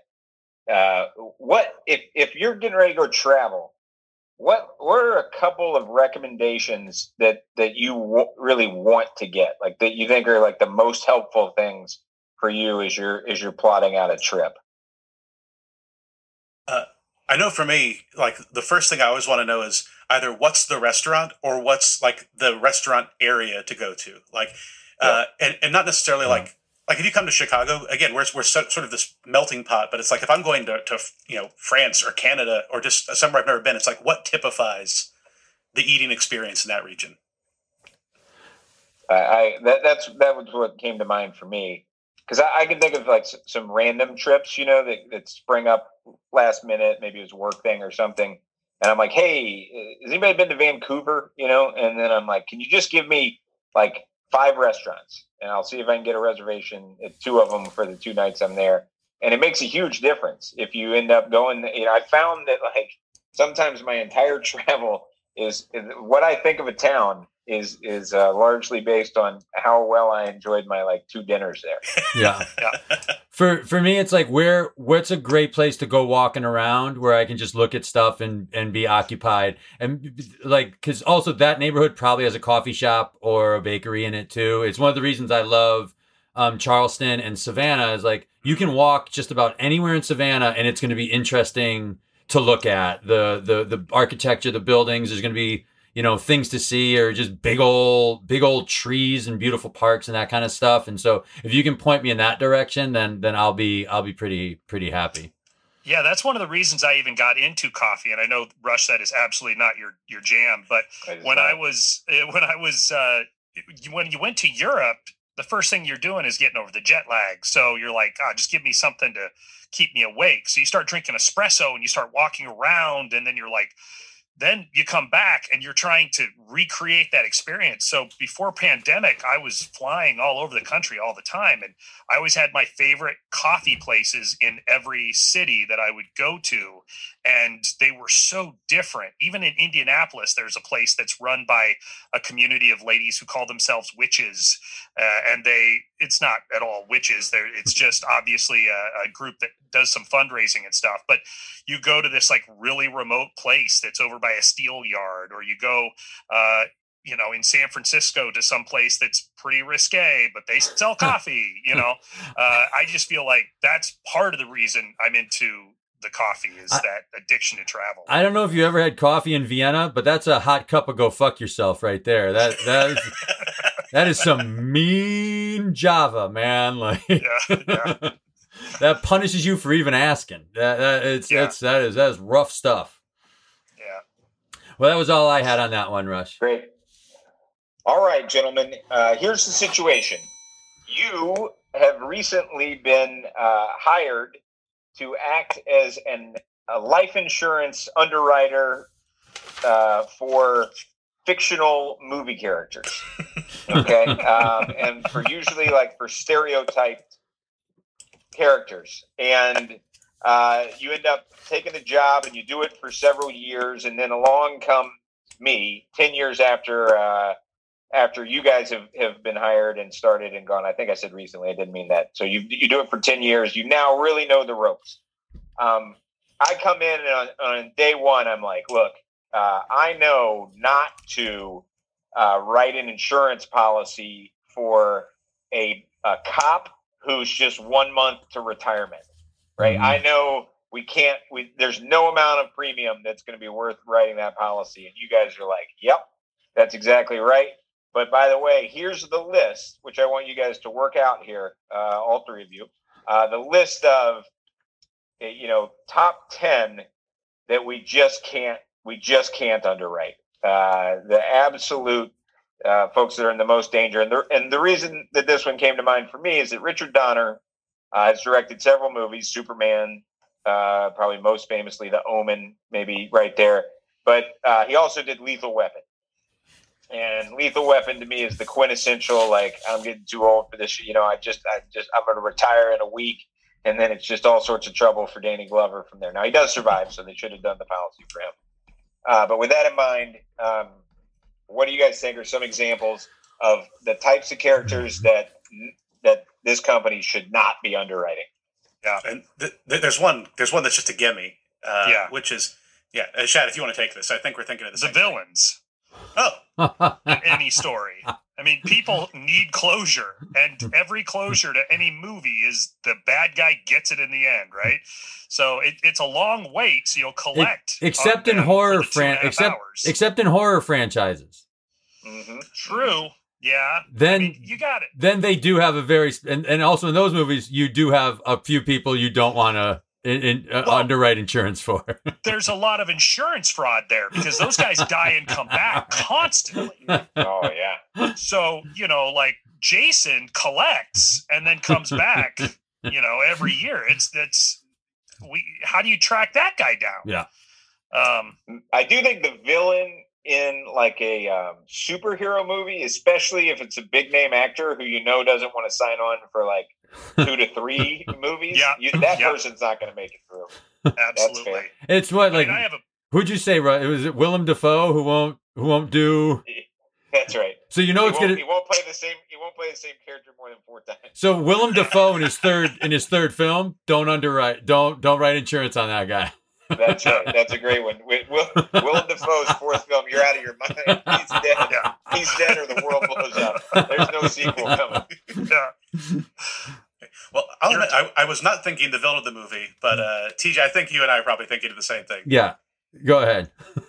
Uh, what if if you're getting ready to go travel? What what are a couple of recommendations that that you w- really want to get, like that you think are like the most helpful things for you as you're as you're plotting out a trip? Uh, I know for me, like the first thing I always want to know is either what's the restaurant or what's like the restaurant area to go to, like uh, and, and not necessarily like like if you come to Chicago again, we're we're so, sort of this melting pot. But it's like if I'm going to, to you know France or Canada or just somewhere I've never been, it's like what typifies the eating experience in that region. I, I that that's that was what came to mind for me because I, I, can think of like some random trips, you know, that, that spring up last minute. Maybe it was a work thing or something, and I'm like, hey, has anybody been to Vancouver? You know, and then I'm like, can you just give me like five restaurants, and I'll see if I can get a reservation at two of them for the two nights I'm there. And it makes a huge difference if you end up going. You know, I found that like sometimes my entire [laughs] travel is, is what I think of a town is is uh, largely based on how well I enjoyed my like two dinners there. [laughs] Yeah, yeah. [laughs] For for me, it's like where what's a great place to go walking around where I can just look at stuff and and be occupied and like because also that neighborhood probably has a coffee shop or a bakery in it too. It's one of the reasons I love um, Charleston and Savannah is like you can walk just about anywhere in Savannah and it's going to be interesting to look at the the the architecture, the buildings. There's going to be you know things to see or just big old big old trees and beautiful parks and that kind of stuff. And so if you can point me in that direction then then i'll be i'll be pretty pretty happy. Yeah that's one of the reasons i even got into coffee and i know rush that is absolutely not your your jam but when i was eh, when i was uh when you went to europe the first thing you're doing is getting over the jet lag. So you're like oh, just give me something to keep me awake. So you start drinking espresso and you start walking around and then you're like then you come back and you're trying to recreate that experience. So before pandemic, I was flying all over the country all the time and I always had my favorite coffee places in every city that I would go to and they were so different. Even in Indianapolis, there's a place that's run by a community of ladies who call themselves witches, uh, and they it's not at all witches. There, it's just obviously a, a, group that does some fundraising and stuff. But you go to this like really remote place that's over by a steel yard, or you go. Uh, you know, in San Francisco to some place that's pretty risque, but they sell [laughs] coffee. You know, uh, I just feel like that's part of the reason I'm into the coffee is I- that addiction to travel. I don't know if you ever had coffee in Vienna, but that's a hot cup of go fuck yourself right there. That that is, [laughs] that is some mean Java, man. [laughs] Like yeah, yeah. that punishes you for even asking. That, that it's Yeah. it's that is that is rough stuff. yeah. Well, that was all I had on that one, Rush. Great. All right, gentlemen. Uh, here's the situation. You have recently been uh, hired to act as an a life insurance underwriter uh, for fictional movie characters. [laughs] Okay, um, and for usually like for stereotyped characters, and uh, you end up taking the job and you do it for several years, and then along come me ten years after uh, after you guys have, have been hired and started and gone. I think I said recently. I didn't mean that. So you you do it for ten years. You now really know the ropes. Um, I come in and on, on day one, I'm like, look, uh, I know not to uh, write an insurance policy for a, a cop who's just one month to retirement, right? Mhm. I know we can't. We there's no amount of premium that's going to be worth writing that policy, and you guys are like, yep, that's exactly right. But by the way, here's the list, which I want you guys to work out here, uh, all three of you. Uh, the list of, uh, you know, top ten that we just can't, we just can't underwrite. Uh, the absolute uh, folks that are in the most danger, and the and the reason that this one came to mind for me is that Richard Donner uh, has directed several movies, Superman, uh, probably most famously The Omen, maybe right there. But he also did Lethal Weapon. And Lethal Weapon to me is the quintessential like I'm getting too old for this. You know, I just I just I'm going to retire in a week, and then it's just all sorts of trouble for Danny Glover from there. Now he does survive, so they should have done the policy for him. Uh, but with that in mind, um, what do you guys think are some examples of the types of characters that that this company should not be underwriting? Yeah, and th- th- there's one. There's one that's just a gimme. Uh, Yeah. Which is yeah. Uh, Shad, if you want to take this, I think we're thinking of the The same. thing. Oh, [laughs] any story. I mean, people need closure, and every closure to any movie is the bad guy gets it in the end, right? So it, it's a long wait, so you'll collect. except in horror for the two and a fran except hours. except in horror franchises. Mm-hmm. True. Yeah. Then I mean, you got it. then they do have a very and, and also in those movies you do have a few people you don't want to in, in, uh, Well- underwrite insurance for. [laughs] There's a lot of insurance fraud there because those guys die and come back constantly. Oh yeah. So, you know, like Jason collects and then comes back, you know, every year. It's that's we how do you track that guy down? Yeah. Um I do think the villain in like a um, superhero movie, especially if it's a big name actor who you know doesn't want to sign on for like two to three [laughs] movies, Yeah. you, that Yeah. person's not going to make it through. absolutely. it's what I like mean, I have a who'd you say? Right? It was it Willem Dafoe who won't who won't do? [laughs] That's right. So you know he, it's gonna. he won't play the same. He won't play the same character more than four times. So Willem [laughs] Dafoe in his third in his third film, don't underwrite, don't don't write insurance on that guy. That's right. That's a great one. Will, Will, Willem Dafoe's fourth film. You're out of your mind. He's dead. Yeah. He's dead, or the world blows up. There's no sequel coming. Yeah. well, I'll admit, I, I was not thinking the villain of the movie, but uh, TJ, I think you and I are probably thinking of the same thing. Yeah, go ahead. [laughs]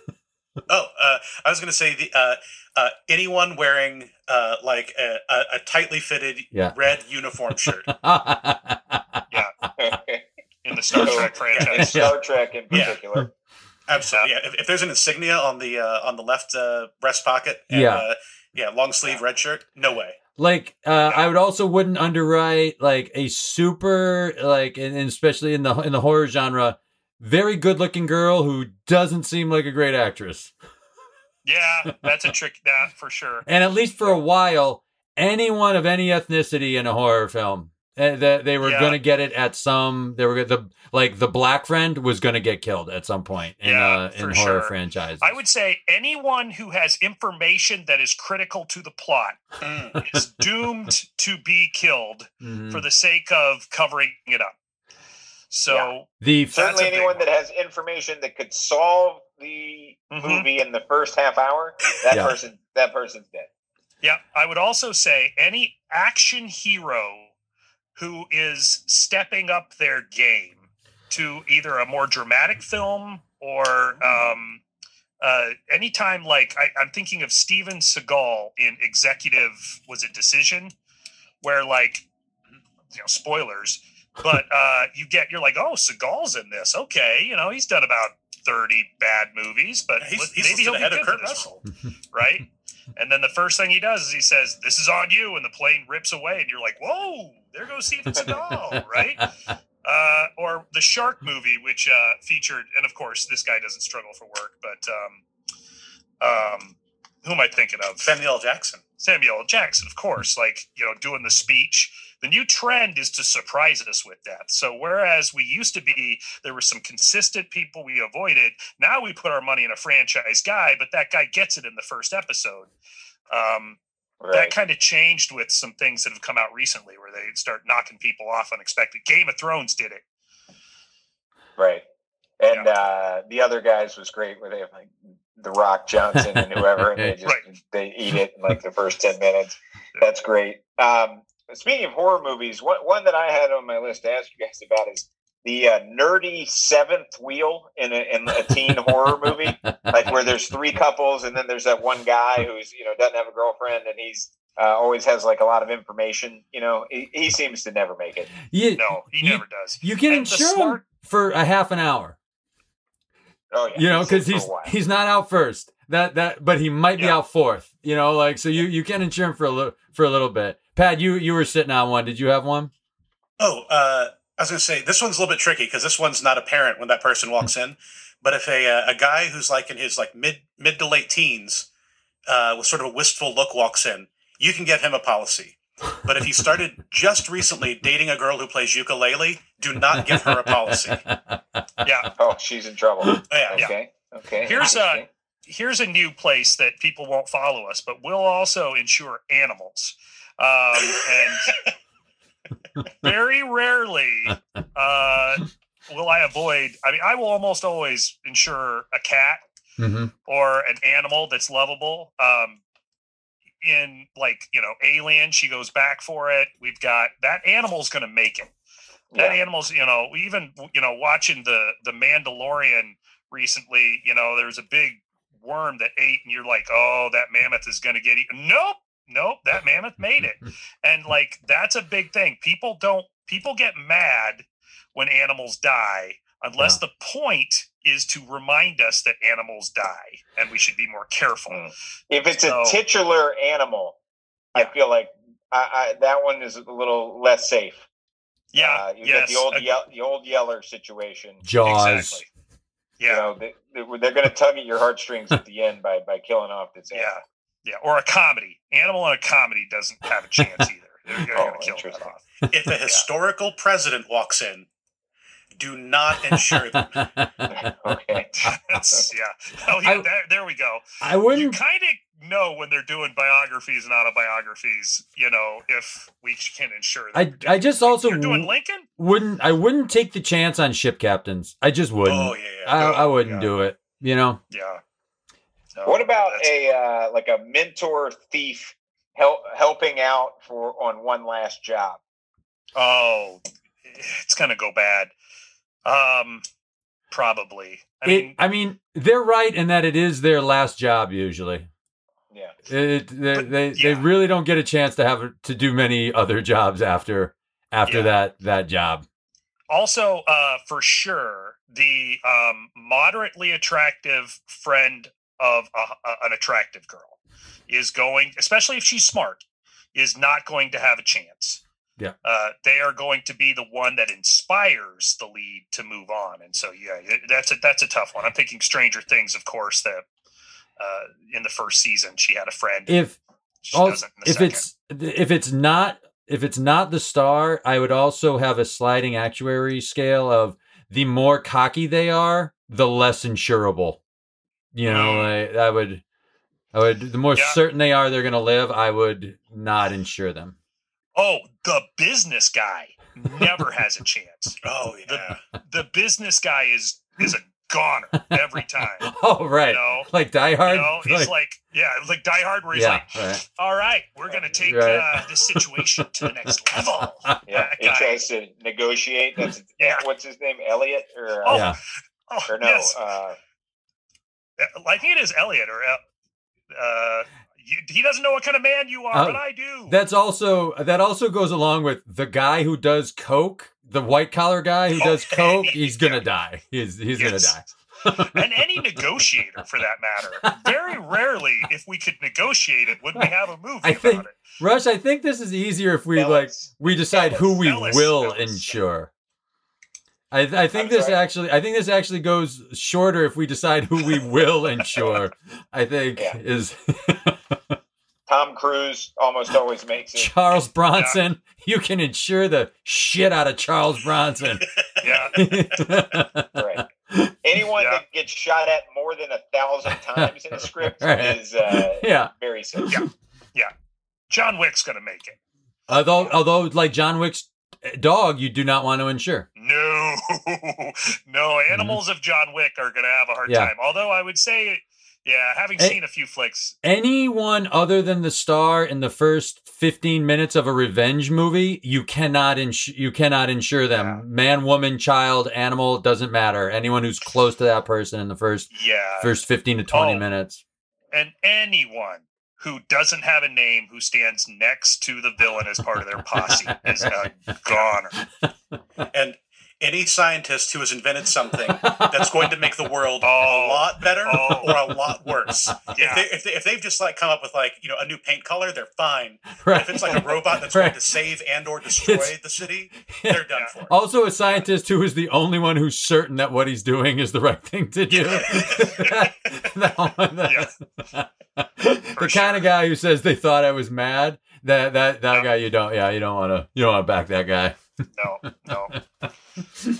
Oh, uh, I was going to say the uh, uh, anyone wearing uh, like a, a, a tightly fitted Yeah. red uniform shirt. [laughs] Yeah, [laughs] in the Star Trek In franchise. Star Trek, in Yeah. particular. Absolutely. Yeah. If, if there's an insignia on the uh, on the left uh, breast pocket, and, Yeah. uh, yeah, long sleeve red shirt, no way. Like uh, I would also wouldn't underwrite like a super like and, and especially in the in the horror genre, very good looking girl who doesn't seem like a great actress. Yeah, [laughs] that's a trick that for sure. And at least for a while, anyone of any ethnicity in a horror film, that they were Yeah. going to get it at some. They were gonna- the like the black friend was going to get killed at some point in Yeah, uh, in horror sure. franchises. I would say anyone who has information that is critical to the plot Mm. is doomed to be killed Mhm. for the sake of covering it up. So the Certainly, a big anyone that has information that could solve the Mhm. movie in the first half hour, that Yeah. person that person's dead. Yeah, I would also say any action hero who is stepping up their game to either a more dramatic film or um, uh, anytime like I, I'm thinking of Steven Seagal in Executive was a Decision, where like you know spoilers, but uh, you get you're like oh Seagal's in this okay you know he's done about thirty bad movies but He's, maybe he'll be ahead of good Kurt Russell. right? [laughs] And then the first thing he does is he says, "This is on you," and the plane rips away, and you're like, "Whoa, there goes Steven Seagal!" [laughs] right? Uh, or the Shark movie, which uh, featured, and of course, this guy doesn't struggle for work, but um, um, who am I thinking of? Samuel L. Jackson. Samuel Jackson, of course, like, you know, doing the speech. The new trend is to surprise us with death. So, whereas we used to be, there were some consistent people we avoided, now we put our money in a franchise guy, but that guy gets it in the first episode. Um, Right. That kind of changed with some things that have come out recently where they start knocking people off unexpected. Game of Thrones did it. Right. And uh, the other guys was great where they have like The Rock Johnson and whoever, and they [laughs] just Right. they eat it in like the first ten minutes. That's great. Um, speaking of horror movies, one one that I had on my list to ask you guys about is the uh, nerdy seventh wheel in a, in a teen horror movie, [laughs] like where there's three couples and then there's that one guy who's you know doesn't have a girlfriend and he's uh, always has like a lot of information. You know, he, he seems to never make it. you, No, he You- never does. you can And the insure him smart- for a half an hour. Oh yeah, you know, because for he's he's not out first. That that, but he might be out fourth. You know, like so you you can insure him for a little for a little bit. Pat, you you were sitting on one. Did you have one? Oh, uh, I was going to say this one's a little bit tricky because this one's not apparent when that person walks in. But if a uh, a guy who's like in his like mid mid to late teens, uh, with sort of a wistful look walks in, you can get him a policy. But if he started [laughs] just recently dating a girl who plays ukulele, do not give her a policy. [laughs] Yeah. Oh, she's in trouble. Oh, yeah, yeah. Okay. Okay. Here's, a. Here's a new place that people won't follow us, but we'll also insure animals. Um, and very rarely uh, will I avoid, I mean, I will almost always insure a cat hmm or an animal that's lovable. Um, in like you know, Alien, she goes back for it. We've got that animal's going to make it. That Yeah. animal's you know even you know watching the the Mandalorian recently. You know, there's a big worm that ate, and you're like, oh, that mammoth is going to get eaten. Nope, nope, that mammoth made it. [laughs] And like that's a big thing. People don't people get mad when animals die unless the point is to remind us that animals die and we should be more careful. Mm. If it's So- a titular animal, I feel like I, I, that one is a little less safe. Yeah, uh, you yes, got the old ag- Yell, the old Yeller situation. Jaws. exactly. You Yeah, know, they, they, they're going to tug at your heartstrings at the end by by killing off this animal. yeah. Or a comedy. Animal in a comedy doesn't have a chance either. They're, they're [laughs] Oh, going to kill that off. If a [laughs] historical president walks in, do not insure [laughs] them. Okay. That's, yeah. Oh, yeah. I- there, there we go. I wouldn't. kind of know when they're doing biographies and autobiographies. You know, if we can ensure that. I I just also You're doing Lincoln. wouldn't. I wouldn't take the chance on ship captains. I just wouldn't. Oh yeah, yeah. I, I oh, wouldn't Yeah. do it. You know. Yeah. No, What about a uh, like a mentor thief help helping out for on one last job? Oh, it's gonna go bad. Um, probably. I it, mean, I mean, they're right in that it is their last job usually. Yeah. It, they, But, they they really don't get a chance to have to do many other jobs after after Yeah. that that job. also, uh, for sure, the um, moderately attractive friend of a, an attractive girl is going, especially if she's smart, is not going to have a chance. Yeah. Uh, they are going to be the one that inspires the lead to move on, and so yeah, that's a that's a tough one. I'm thinking Stranger Things, of course. That uh, in the first season she had a friend. If she also, doesn't in the if second. it's if it's not if it's not the star, I would also have a sliding actuary scale of the more cocky they are, the less insurable. You know. I, I would, I would. The more Yeah. certain they are they're going to live, I would not insure them. Oh, the business guy never [laughs] has a chance. Oh [laughs] yeah. The business guy is is a goner every time. [laughs] Oh, right. You know, like Die Hard. you know, he's like, yeah, like Die Hard, where he's yeah, like, right. all right, we're gonna take Right. uh, this situation to the next level. Yeah, That he guy. tries to negotiate. That's Yeah. what's his name, Elliot, or uh, Oh, Yeah. Oh, or no, yes, uh, I think it is Elliot or uh, uh, you, he doesn't know what kind of man you are, Oh, but I do. That's also that also goes along with the guy who does coke, the white collar guy who does coke. He's gonna Yeah. die. He's he's Yes. gonna die. [laughs] and any [laughs] negotiator for that matter. Very rarely, if we could negotiate it, would we have a movie I about think- it? Rush, I think this is easier if we like we decide who we Ellis, will Ellis, yeah. insure. I, I think I'm this sorry? actually I think this actually goes shorter if we decide who we will [laughs] insure. I think Yeah. is [laughs] Tom Cruise almost always makes it. Charles Bronson. You can insure the shit out of Charles Bronson. [laughs] Yeah, Right. Anyone Yeah. that gets shot at more than a thousand times in a script Right. is uh, yeah. very safe. Yeah. John Wick's gonna make it. Although although like John Wick's dog, you do not want to insure. No, [laughs] no. Animals of John Wick are gonna have a hard Mm-hmm. Yeah. time. Although I would say, yeah, having seen a few flicks, Anyone other than the star in the first 15 minutes of a revenge movie, you cannot ins- you cannot insure them. Yeah. Man, woman, child, animal, doesn't matter. Anyone who's close to that person in the first yeah, first 15 to 20 Oh. minutes. and anyone who doesn't have a name who stands next to the villain as part of their posse is a [laughs] goner. And any scientist who has invented something [laughs] that's going to make the world Oh. a lot better Oh. or a lot worse. Yeah. If, they, if, they, if they've just like come up with like you know a new paint color, they're fine. Right. If it's like a robot that's Right. going to save and or destroy It's- the city, they're done Yeah. for. Also, a scientist who is the only one who's certain that what he's doing is the right thing to do. that one, that- the For kind of guy who says they thought I was mad. That that that Yeah. guy you don't yeah you don't want to you don't want to back that guy. No, no. [laughs]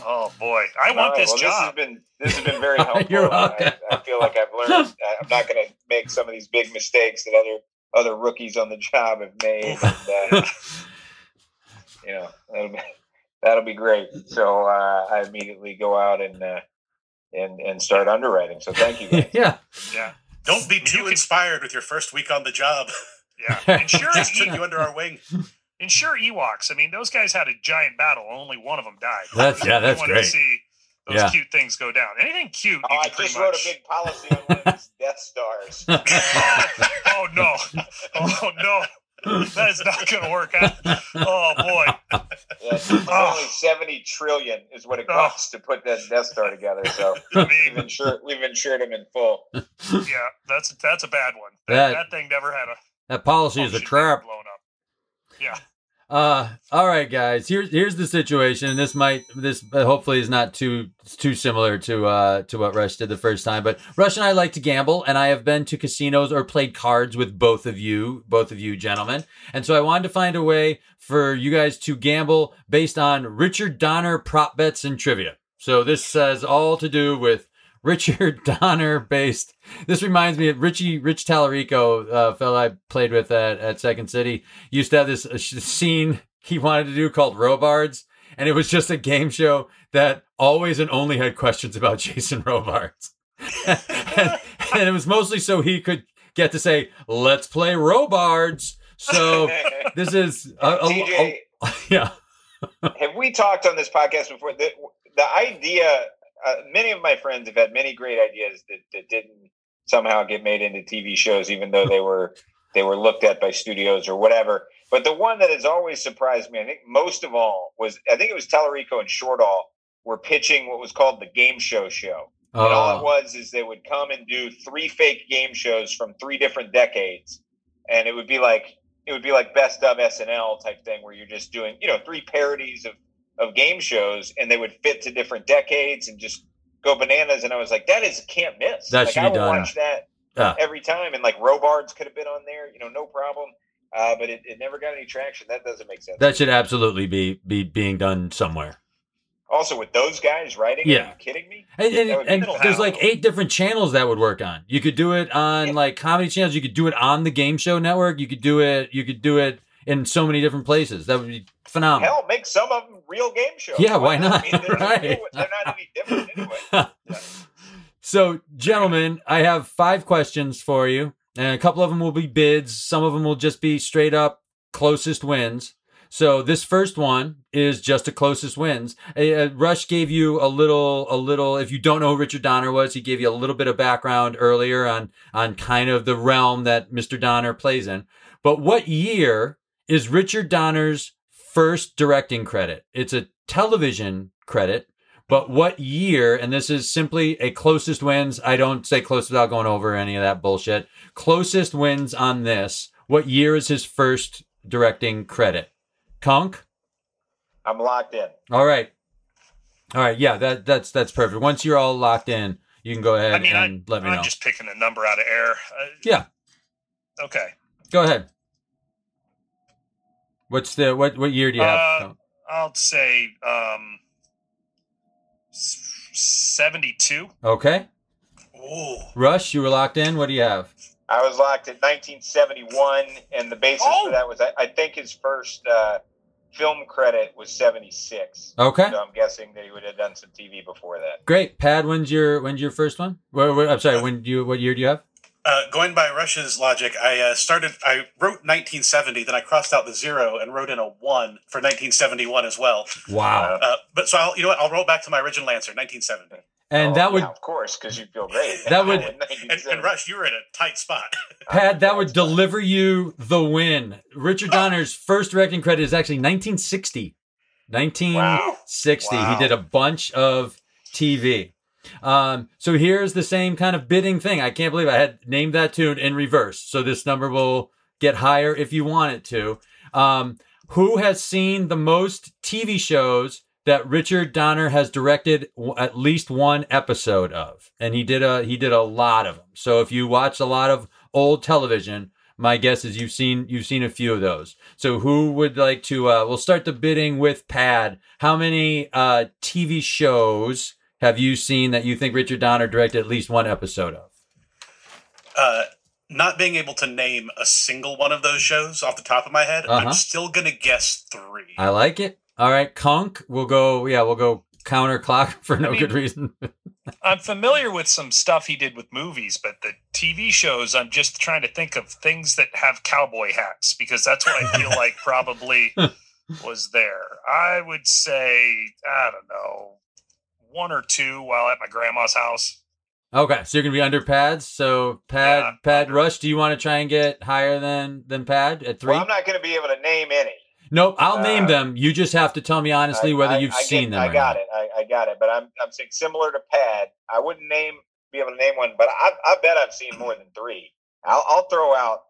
Oh boy, I want right, this well, job. This has been this has been very [laughs] helpful. You're I, welcome. I feel like I've learned. I- I'm not going to make some of these big mistakes that other other rookies on the job have made. And, uh, you know, that'll be, that'll be great. So uh, I immediately go out and uh, and and start underwriting. So thank you. Guys. [laughs] yeah. Yeah, Don't be You too can- inspired with your first week on the job. yeah. Ensure, Just took you under our wing. Ensure Ewoks. I mean, those guys had a giant battle. Only one of them died. That's- yeah, that's wanted great. To see those Yeah. cute things go down. Anything cute, Oh, I can pretty just wrote a big policy on one of these [laughs] Death Stars. oh, [laughs] oh no! Oh no! That is not going to work out. Oh boy! Yeah, it's only ah. seventy trillion is what it Oh. costs to put that Death Star together. So [laughs] I we've mean, insured we've insured them in full. yeah, that's that's a bad one. That, That- that, thing never had a That policy is a trap. blown up. Yeah, Uh, all right, guys. Here's here's the situation. and This might this uh, hopefully is not too too similar to uh to what Rush did the first time. But Rush and I like to gamble, and I have been to casinos or played cards with both of you, both of you gentlemen. And so I wanted to find a way for you guys to gamble based on Richard Donner prop bets and trivia. So this has all to do with Richard [laughs] Donner based. This reminds me of Richie Rich Tallarico, uh, fellow I played with at, at Second City, used to have this uh, scene he wanted to do called Robards, and it was just a game show that always and only had questions about [laughs] Jason Robards, and, [laughs] and it was mostly so he could get to say, "Let's play Robards." So this is a, a- TJ, a- yeah. have we talked on this podcast before? The, the idea, uh, many of my friends have had many great ideas that, that didn't somehow get made into TV shows, even though they were they were looked at by studios or whatever. But the one that has always surprised me, I think most of all, was I think it was Tellerico and Shortall were pitching what was called the game show show. And all it Oh, was is they would come and do three fake game shows from three different decades, and it would be like it would be like best of SNL type thing where you're just doing you know three parodies of of game shows, and they would fit to different decades and just go bananas. And I was like, that is can't miss. That like, should I be done. watch that Yeah. every time, and like Robards could have been on there, you know, no problem. Uh, but it, it never got any traction. That doesn't make sense. that should absolutely be be being done somewhere. also, with those guys writing, Yeah. are you kidding me? And, and, would and there's like eight different channels that would work on. You could do it on Yeah. like comedy channels. You could do it on the game show network. You could do it. You could do it in so many different places. That would be phenomenal. Hell, make some of them real game shows. Yeah, why not? I mean, they're, [laughs] Right. they're not any different anyway. [laughs] So, gentlemen, I have five questions for you, and a couple of them will be bids. Some of them will just be straight up closest wins. So this first one is just a closest wins. Uh, uh, Rush gave you a little, a little. If you don't know who Richard Donner was, he gave you a little bit of background earlier on on kind of the realm that Mr. Donner plays in. But what year is Richard Donner's first directing credit? It's a television credit. But what year, and this is simply a closest wins. I don't say close without going over any of that bullshit. Closest wins on this. What year is his first directing credit? Kunk? I'm locked in. All right. All right. Yeah, that that's that's perfect. Once you're all locked in, you can go ahead I mean, and I, let me I'm know. just picking a number out of air. Uh, Yeah. Okay. Go ahead. What's the what what year do you have? Uh, I'll say um, 72. okay. Ooh. Rush, you were locked in. What do you have? I was locked at 1971, and the basis Oh! for that was I, I think his first uh, film credit was 76. Okay. So I'm guessing that he would have done some TV before that. Great. Pad, when's your when's your first one? Where, where, I'm sorry. When do you what year do you have? Uh, going by Rush's logic, I uh, started. I wrote 1970, then I crossed out the zero and wrote in a one for 1971 as well. Wow. Uh, but so I'll, you know what? I'll roll back to my original answer, 1970. And Oh, that would yeah, of course, because you feel great. [laughs] That would- And, and Rush, you were in a tight spot. [laughs] Pat, that would deliver you the win. Richard Donner's first directing credit is actually 1960. 1960. Wow. He did a bunch of TV. Um, so here's the same kind of bidding thing. I can't believe I had named that tune in reverse. So this number will get higher if you want it to. Um, who has seen the most TV shows that Richard Donner has directed at least one episode of? And he did a he did a lot of them. So if you watch a lot of old television, my guess is you've seen you've seen a few of those. So who would like to? Uh, we'll start the bidding with Pad. How many uh, TV shows have you seen that you think Richard Donner directed at least one episode of? Uh, not being able to name a single one of those shows off the top of my head, Uh-huh. I'm still gonna guess three. I like it. All right, Kunk. We'll go. Yeah, we'll go counter clock [laughs] for no I mean- good reason. [laughs] I'm familiar with some stuff he did with movies, but the TV shows, I'm just trying to think of things that have cowboy hats because that's what I feel like probably [laughs] was there. I would say, I don't know, one or two while at my grandma's house. Okay, so you're gonna be under pads. So pad, Yeah, pad, under. rush. Do you want to try and get higher than than pad at three? Well, I'm not going to be able to name any. nope. I'll uh, name them. You just have to tell me honestly I- whether I- you've I seen get, them. I got not. it. I, I got it. But I'm I'm saying similar to Pad. I wouldn't name be able to name one, but I, I bet I've seen more than three. I'll, I'll throw out.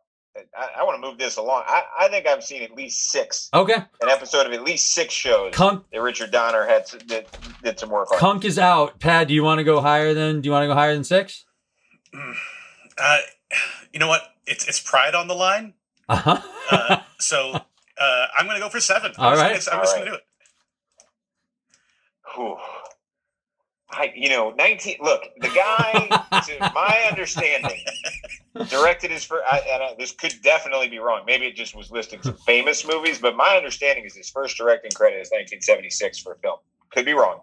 I, I want to move this along. I, I think I've seen at least six Okay, an episode of at least six shows Kunk that Richard Donner had did, did some work on. Kunk is out. Pad, do you want to go higher than? Do you want to go higher than six? [clears throat] Uh, you know what? It's it's pride on the line. Uh huh. Uh, so uh, I'm gonna go for seven. I'm All just gonna- I'm All just right. gonna do it. Whew. I, you know, 19. Look, the guy, to [laughs] my understanding, directed his first. I, and I, this could definitely be wrong. Maybe it just was listing some [laughs] famous movies, but my understanding is his first directing credit is 1976 for a film. Could be wrong,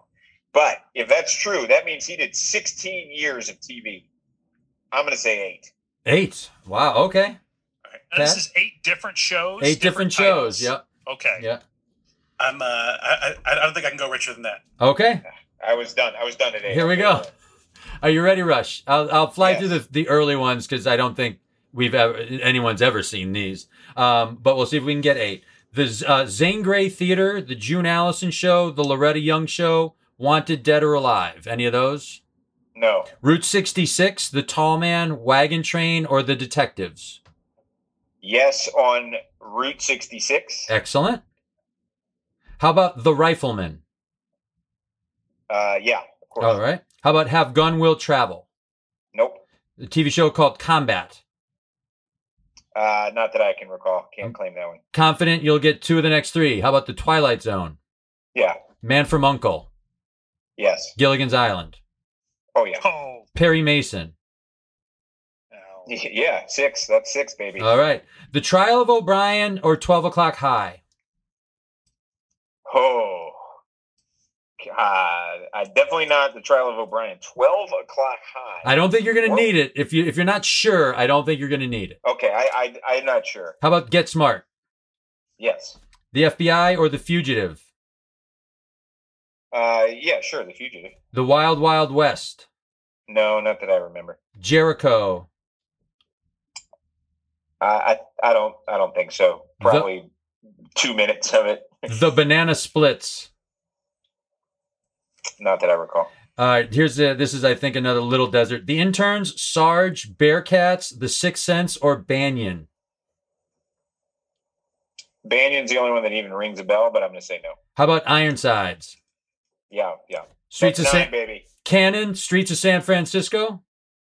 but if that's true, that means he did 16 years of TV. I'm going to say eight. Eight. Wow. Okay. And this is eight different shows. Eight different, shows. titles. Yep. Okay. Yeah. I'm. Uh, I, I I don't think I can go richer than that. Okay. I was done. I was done today. Here we go. Are you ready, Rush? I'll I'll fly Yes. through the the early ones because I don't think we've ever anyone's ever seen these. Um, but we'll see if we can get eight. The uh, Zane Grey Theater, the June Allyson Show, the Loretta Young Show, Wanted Dead or Alive. Any of those? No. Route 66, The Tall Man, Wagon Train, or The Detectives? Yes on Route 66. Excellent. How about The Rifleman? Uh, yeah, of course. All right. How about Have Gun Will Travel? Nope. The TV show called Combat. Uh, not that I can recall. Can't claim that one. Confident you'll get two of the next three. How about The Twilight Zone? Yeah. Man from Uncle, Yes. Gilligan's Island, Oh yeah. Oh, Perry Mason. no. [laughs] Yeah. Six. That's six, baby. All right. The Trial of O'Brien or 12 O'Clock High? oh. Uh, I definitely not the trial of O'Brien. Twelve o'clock high. I don't think you're going to need it. If you if you're not sure, I don't think you're going to need it. Okay, I, I I'm not sure. How about Get Smart? Yes. The FBI or The Fugitive? Uh, yeah, sure. The fugitive. The Wild Wild West? No, not that I remember. Jericho? I I, I don't I don't think so. The- Probably two minutes of it. The Banana Splits? Not that I recall. All right, here's the, this is I think another Little Desert. The Interns, Sarge, Bearcats, The Sixth Sense, or Banyan? Banyan's the only one that even rings a bell, but I'm going to say no. How about Ironsides? Yeah, yeah. Streets of nine, San baby. Cannon, Streets of San Francisco,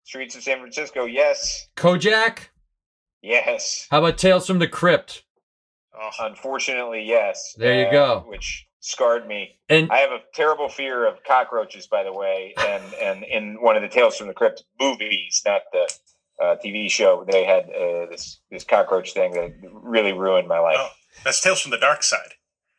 Streets of San Francisco. Yes, Kojak. yes. How about Tales from the Crypt? Oh, Unfortunately, yes. There you Uh, go. Which scarred me. And I have a terrible fear of cockroaches, by the way, and and in one of the Tales from the Crypt movies, not the uh, TV show, they had uh, this this cockroach thing that really ruined my life. Oh, that's Tales from the Dark Side.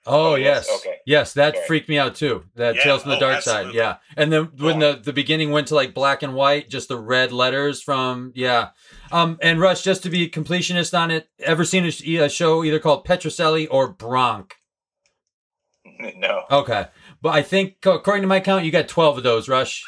oh, Oh, yes, yes, okay. yes, that Okay. freaked me out too. That Yeah, Tales from the oh, Dark absolutely. Side, yeah. And then when the the beginning went to like black and white, just the red letters from yeah. Um, and Rush, just to be completionist on it, ever seen a, a show either called Petrocelli or Bronk? [laughs] no. Okay, but I think according to my count, you got twelve of those. Rush.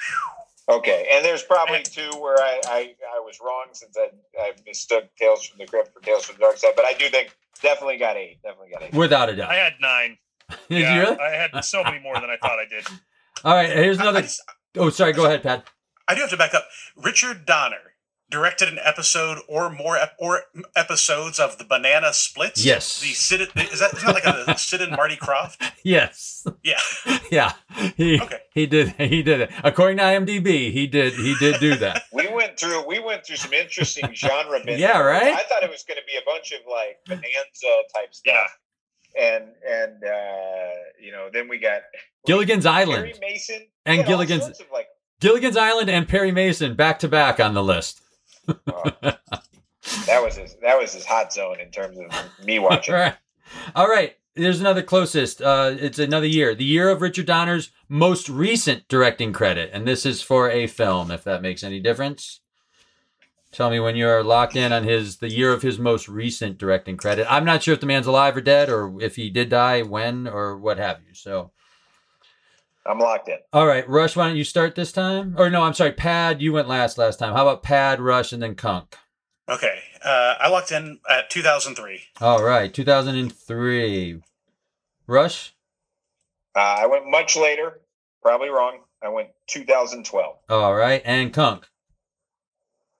Okay, and there's probably two where I, I, I was wrong since I, I mistook Tales from the Crypt for Tales from the Dark Side, but I do think definitely got eight. Definitely got eight. Without a doubt. I had nine. [laughs] Did Yeah, you really? I had so many more than I thought I did. All right, here's I, I another. just- Oh, sorry. Go ahead, Pat. I do have to back up. Richard Donner directed an episode or more ep- or episodes of the Banana Splits. Yes. The Sid is that, is that like a [laughs] Sid and Marty Krofft? Yes. Yeah. [laughs] Yeah. He Okay. he did he did it. According to IMDb, he did he did do that. [laughs] We went through we went through some interesting genre bits. Yeah, right? I thought it was going to be a bunch of like bonanza type stuff, Yeah. and and uh, you know then we got Gilligan's Perry Island. Mason And We had all Gilligan's- like Gilligan's Island and Perry Mason back to back on the list. Oh, that was his that was his hot zone in terms of me [laughs] watching. All right. All right. There's another closest. Uh, it's another year. The year of Richard Donner's most recent directing credit. And this is for a film, if that makes any difference. Tell me when you're locked in on his the year of his most recent directing credit. I'm not sure if the man's alive or dead or if he did die, when or what have you. So I'm locked in. all right, Rush, why don't you start this time? Or no, I'm sorry, Pad, you went last last time. How about Pad, Rush, and then Kunk? Okay. Uh, I locked in at 2003. All right, 2003. Rush? Uh, I went much later, probably wrong. I went 2012. All right, and Kunk.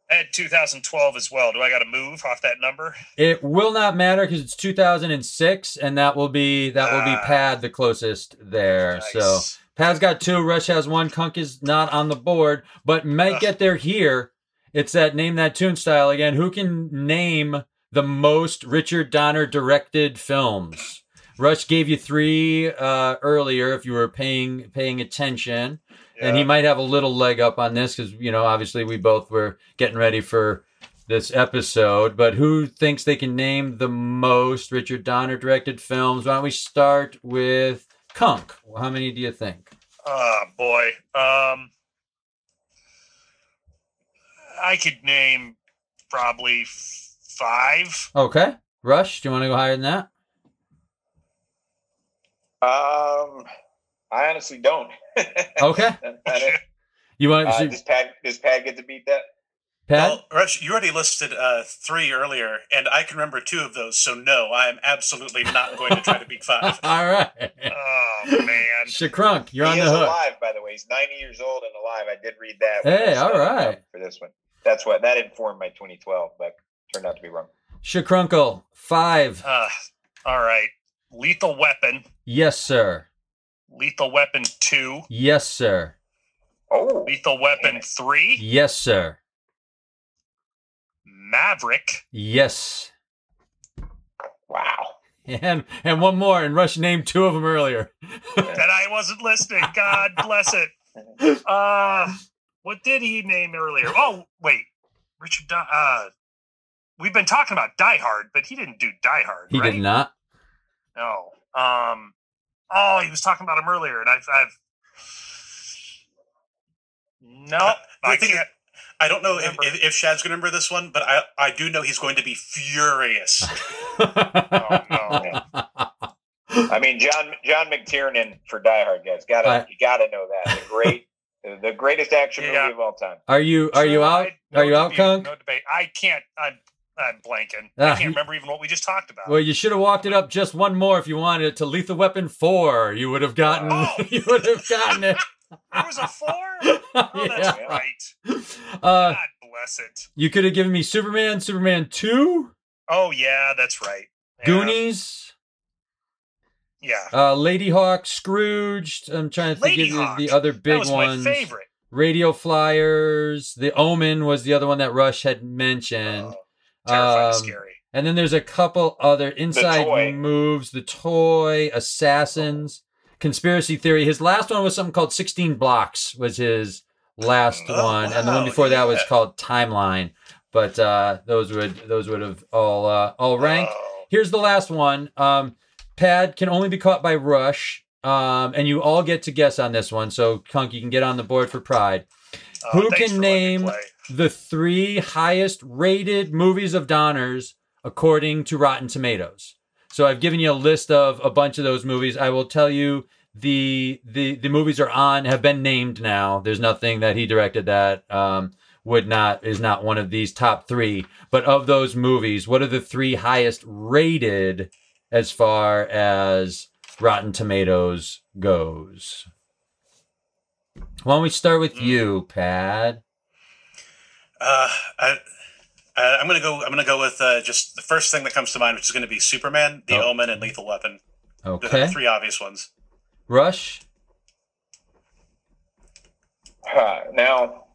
I had 2012 as well. Do I got to move off that number? It will not matter because it's 2006, and that will be that will be Ah. Pad the closest there. So Pad's got two, Rush has one, Kunk is not on the board, but might get there here. It's that name that tune style again. Who can name the most Richard Donner directed films? Rush gave you three uh, earlier if you were paying paying attention. and he might have a little leg up on this because you know obviously we both were getting ready for this episode but who thinks they can name the most richard donner directed films why don't we start with kunk how many do you think Oh boy. Um, I could name probably f- five. okay rush do you want to go higher than that Um, I honestly don't. [laughs] okay I don't- [laughs] you want uh, to does Pad does Pad get to beat that? Pat Well, Rush, you already listed uh, three earlier, and I can remember two of those. So no, I am absolutely not going to try to beat five. [laughs] all right Oh man. shakrunk you're he on is the hook alive, by the way. He's 90 years old and alive. I did read that. Hey, I was all studying right. up For this one, that's what that informed my 2012, but turned out to be wrong. shakrunkle five Uh, all right. Lethal Weapon. yes sir Lethal Weapon two. yes sir Oh, Lethal Weapon three. yes sir Maverick. yes wow. And and one more, and Rush named two of them earlier. [laughs] And I wasn't listening. God bless it. [laughs] Uh, what did he name earlier? Oh, wait. Richard. Di- uh, we've been talking about Die Hard, but he didn't do Die Hard. He right? did not. No. Um. Oh, he was talking about him earlier, and I've I've No, The I thing is, can't. I don't know if, if, if Shad's going to remember this one, but I, I do know he's going to be furious. [laughs] Oh, no. I mean, John John McTiernan for Die Hard guys. Got to I- you got to know that the great, the greatest action Yeah. movie of all time. Are you are you out? I- no Are you out, Kunk? No debate. I can't. I'm. I'm blanking. Ah, I can't remember even what we just talked about. Well, you should have walked it up just one more if you wanted it to Lethal Weapon Four. You would have gotten. Oh. [laughs] you would have gotten it. There was a [laughs] four. [laughs] Oh, that's Yeah. right. Uh, God bless it. you could have given me Superman, Superman 2. Oh, yeah, that's right. Yeah. Goonies, Yeah. uh, Ladyhawke, Scrooged. I'm trying to think of the, the other that big was ones. my favorite. Radio Flyers, The Omen was the other one that Rush had mentioned. Oh, terrifying, Um, scary. And then there's a couple other inside Toy. moves, the toy, assassins, conspiracy theory. His last one was something called 16 blocks was his last Oh, one. And the one wow, before that was called timeline. But uh, those would those would have all uh, all ranked. Oh. Here's the last one. Um, Pad can only be caught by Rush. Um, and you all get to guess on this one. So Kunk, you can get on the board for pride. Oh, Who can for letting me name the three highest rated movies of Donner's according to Rotten Tomatoes. So I've given you a list of a bunch of those movies. I will tell you the the the movies are on have been named now. There's nothing that he directed that um, would not is not one of these top three. But of those movies, what are the three highest rated as far as Rotten Tomatoes goes? Why don't we start with Mm. you, Pat? Uh, I, uh, I'm gonna go. I'm gonna go with uh, just the first thing that comes to mind, which is going to be Superman, The Oh. Omen, and Lethal Weapon. The Okay. three obvious ones. Rush. Uh, now,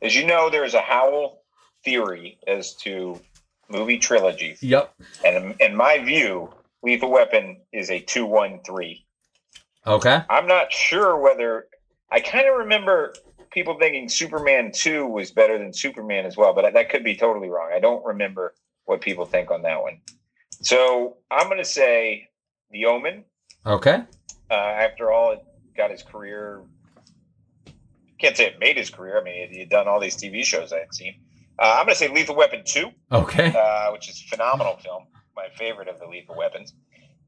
as you know, there is a Howl theory as to movie trilogies, Yep. and in my view, Lethal Weapon is a two-one-three. Okay. I'm not sure whether I kind of remember people thinking Superman 2 was better than Superman as well, but that could be totally wrong. I don't remember what people think on that one. So I'm going to say The Omen. Okay. Uh, after all, it got his career. Can't say it made his career. I mean, he had done all these TV shows I had seen. Uh, I'm going to say Lethal Weapon 2, Okay. uh, which is a phenomenal film, my favorite of the Lethal Weapons.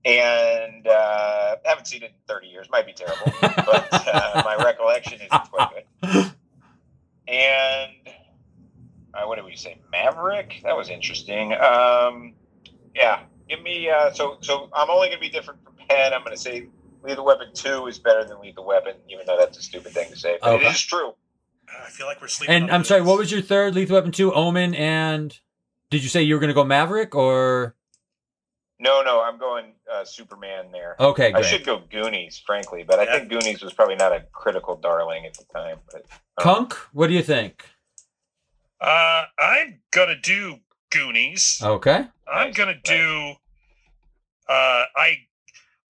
And uh, haven't seen it in 30 years. Might be terrible, but uh, my [laughs] recollection is it's quite good. And uh, what did we say? Maverick. That was interesting. Um, yeah, give me. Uh, so, so I'm only going to be different from Penn. I'm going to say Lethal Weapon Two is better than Lethal Weapon, even though that's a stupid thing to say, but Okay. it is true. Uh, I feel like we're sleeping. And on I'm the sorry, boots. what was your third? Lethal Weapon 2, Omen, and did you say you were going to go Maverick or? No, no, I'm going uh, Superman there. Okay, I should go Goonies, frankly, but I think Goonies was probably not a critical darling at the time. But Kunk, what do you think? Uh, I'm gonna do Goonies. Okay. I'm Nice, gonna nice. do. Uh, I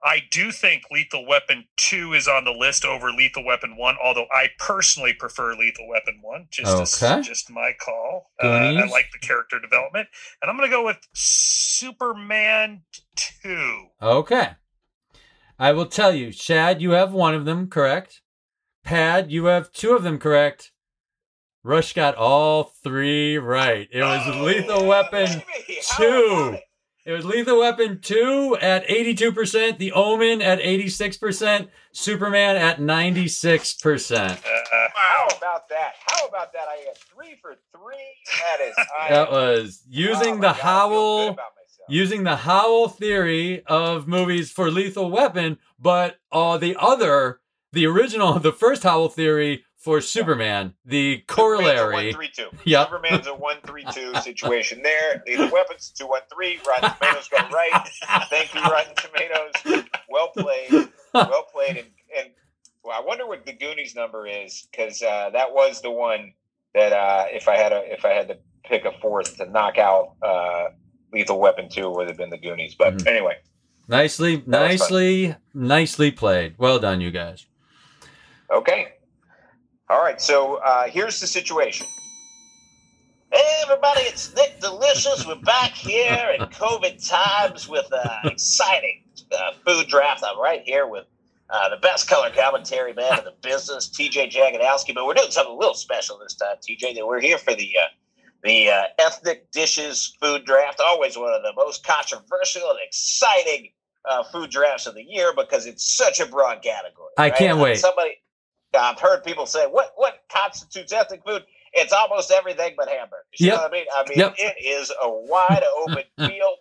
I do think Lethal Weapon Two is on the list over Lethal Weapon One, although I personally prefer Lethal Weapon One. Just Okay. as, just my call. Uh, I like the character development, and I'm gonna go with Superman Two. Okay. I will tell you, Shad, you have one of them correct. Pat, you have two of them correct. Rush got all three right. It was Oh, Lethal Weapon baby, two. it? It was Lethal Weapon 2 at 82%, The Omen at 86%, Superman at 96%. Uh, How about that? How about that? I got three for three. That is. [laughs] That was using oh the my God, I feel good Howl about myself. Using the Howl theory of movies for Lethal Weapon, but uh, the other, the original, the first Howl theory for Superman, the corollary. Superman's a one, three, two. [laughs] Yep. Superman's a one three two situation there. Lethal Weapons two one three. Rotten Tomatoes got it right. Thank you, Rotten Tomatoes. Well played. Well played. And, and well, I wonder what the Goonies number is because uh, that was the one that uh, if I had a if I had to pick a fourth to knock out uh, Lethal Weapon two would have been the Goonies. But Mhm. anyway, Nicely, nicely, nicely played. Well done, you guys. Okay. All right. So uh, here's the situation. Hey, everybody, it's Nick Delicious. We're back here in [laughs] COVID times with uh, exciting uh, food draft. I'm right here with uh, the best color commentary man in the business, TJ Jagodowski. But we're doing something a little special this time, TJ. That we're here for the uh, the uh, ethnic dishes food draft. Always one of the most controversial and exciting uh, food drafts of the year because it's such a broad category. I can't Uh, wait. Somebody, I've heard people say, "What what constitutes ethnic food?" It's almost everything but hamburgers. You Yep. know what I mean? I mean, Yep. it is a wide open [laughs] field.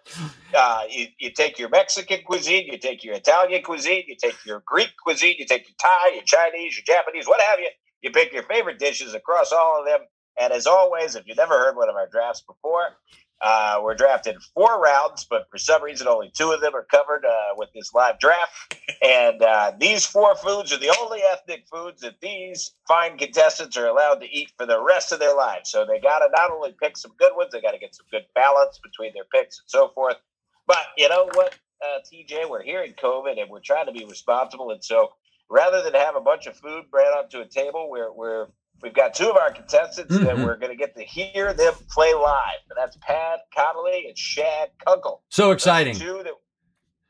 Uh, you, you take your Mexican cuisine, you take your Italian cuisine, you take your Greek cuisine, you take your Thai, your Chinese, your Japanese, what have you. You pick your favorite dishes across all of them. And as always, if you've never heard one of our drafts before, uh, we're drafted four rounds, but for some reason, only two of them are covered uh, with this live draft. And uh, these four foods are the only ethnic foods that these fine contestants are allowed to eat for the rest of their lives. So they got to not only pick some good ones, they got to get some good balance between their picks and so forth. But you know what, uh, TJ, we're here in COVID and we're trying to be responsible. And so rather than have a bunch of food brought onto a table, we're, we're We've got two of our contestants that Mhm. we're going to get to hear them play live. And that's Pat Connolly and Shad Kunkel. So exciting. That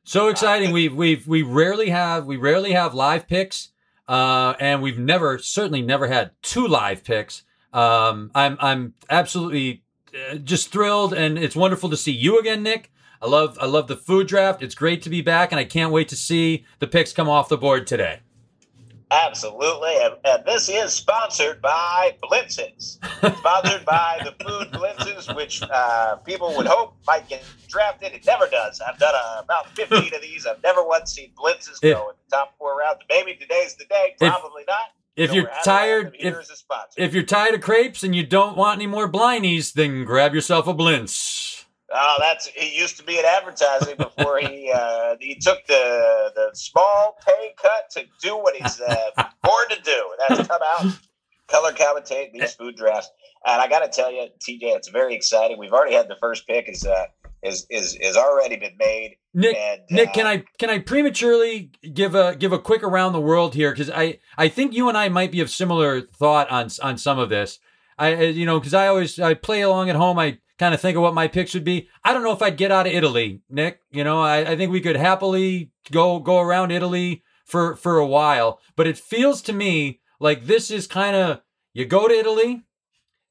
So exciting. we've we've we rarely have we rarely have live picks, uh, and we've never certainly never had two live picks. Um, I'm I'm absolutely uh, just thrilled, and it's wonderful to see you again, Nick. I love I love the food draft. It's great to be back, and I can't wait to see the picks come off the board today. Absolutely. And, and this is sponsored by Blintzes. sponsored by the Food Blintzes, which uh, people would hope might get drafted. It never does. I've done uh, about 15 of these. I've never once seen Blintzes If- go in the top four rounds. Maybe today's the day. If- Probably not. If So you're we're happy to have tired, if as a sponsor. if you're tired of crepes and you don't want any more blindies, then grab yourself a blintz. Oh, that's he used to be in advertising before he [laughs] uh, he took the the small pay cut to do what he's uh, born to do. And that's come out, color commentate these food drafts. And I got to tell you, TJ, it's very exciting. We've already had the first pick is uh, is is is already been made. Nick, And, Nick, uh, can I can I prematurely give a give a quick around the world here because I I think you and I might be of similar thought on on some of this. I I- you know because I always I play along at home. I kind of think of what my picks would be. I don't know if I'd get out of Italy, Nick. You know I, I think we could happily go go around Italy for for a while, but it feels to me like this is kind of you go to Italy,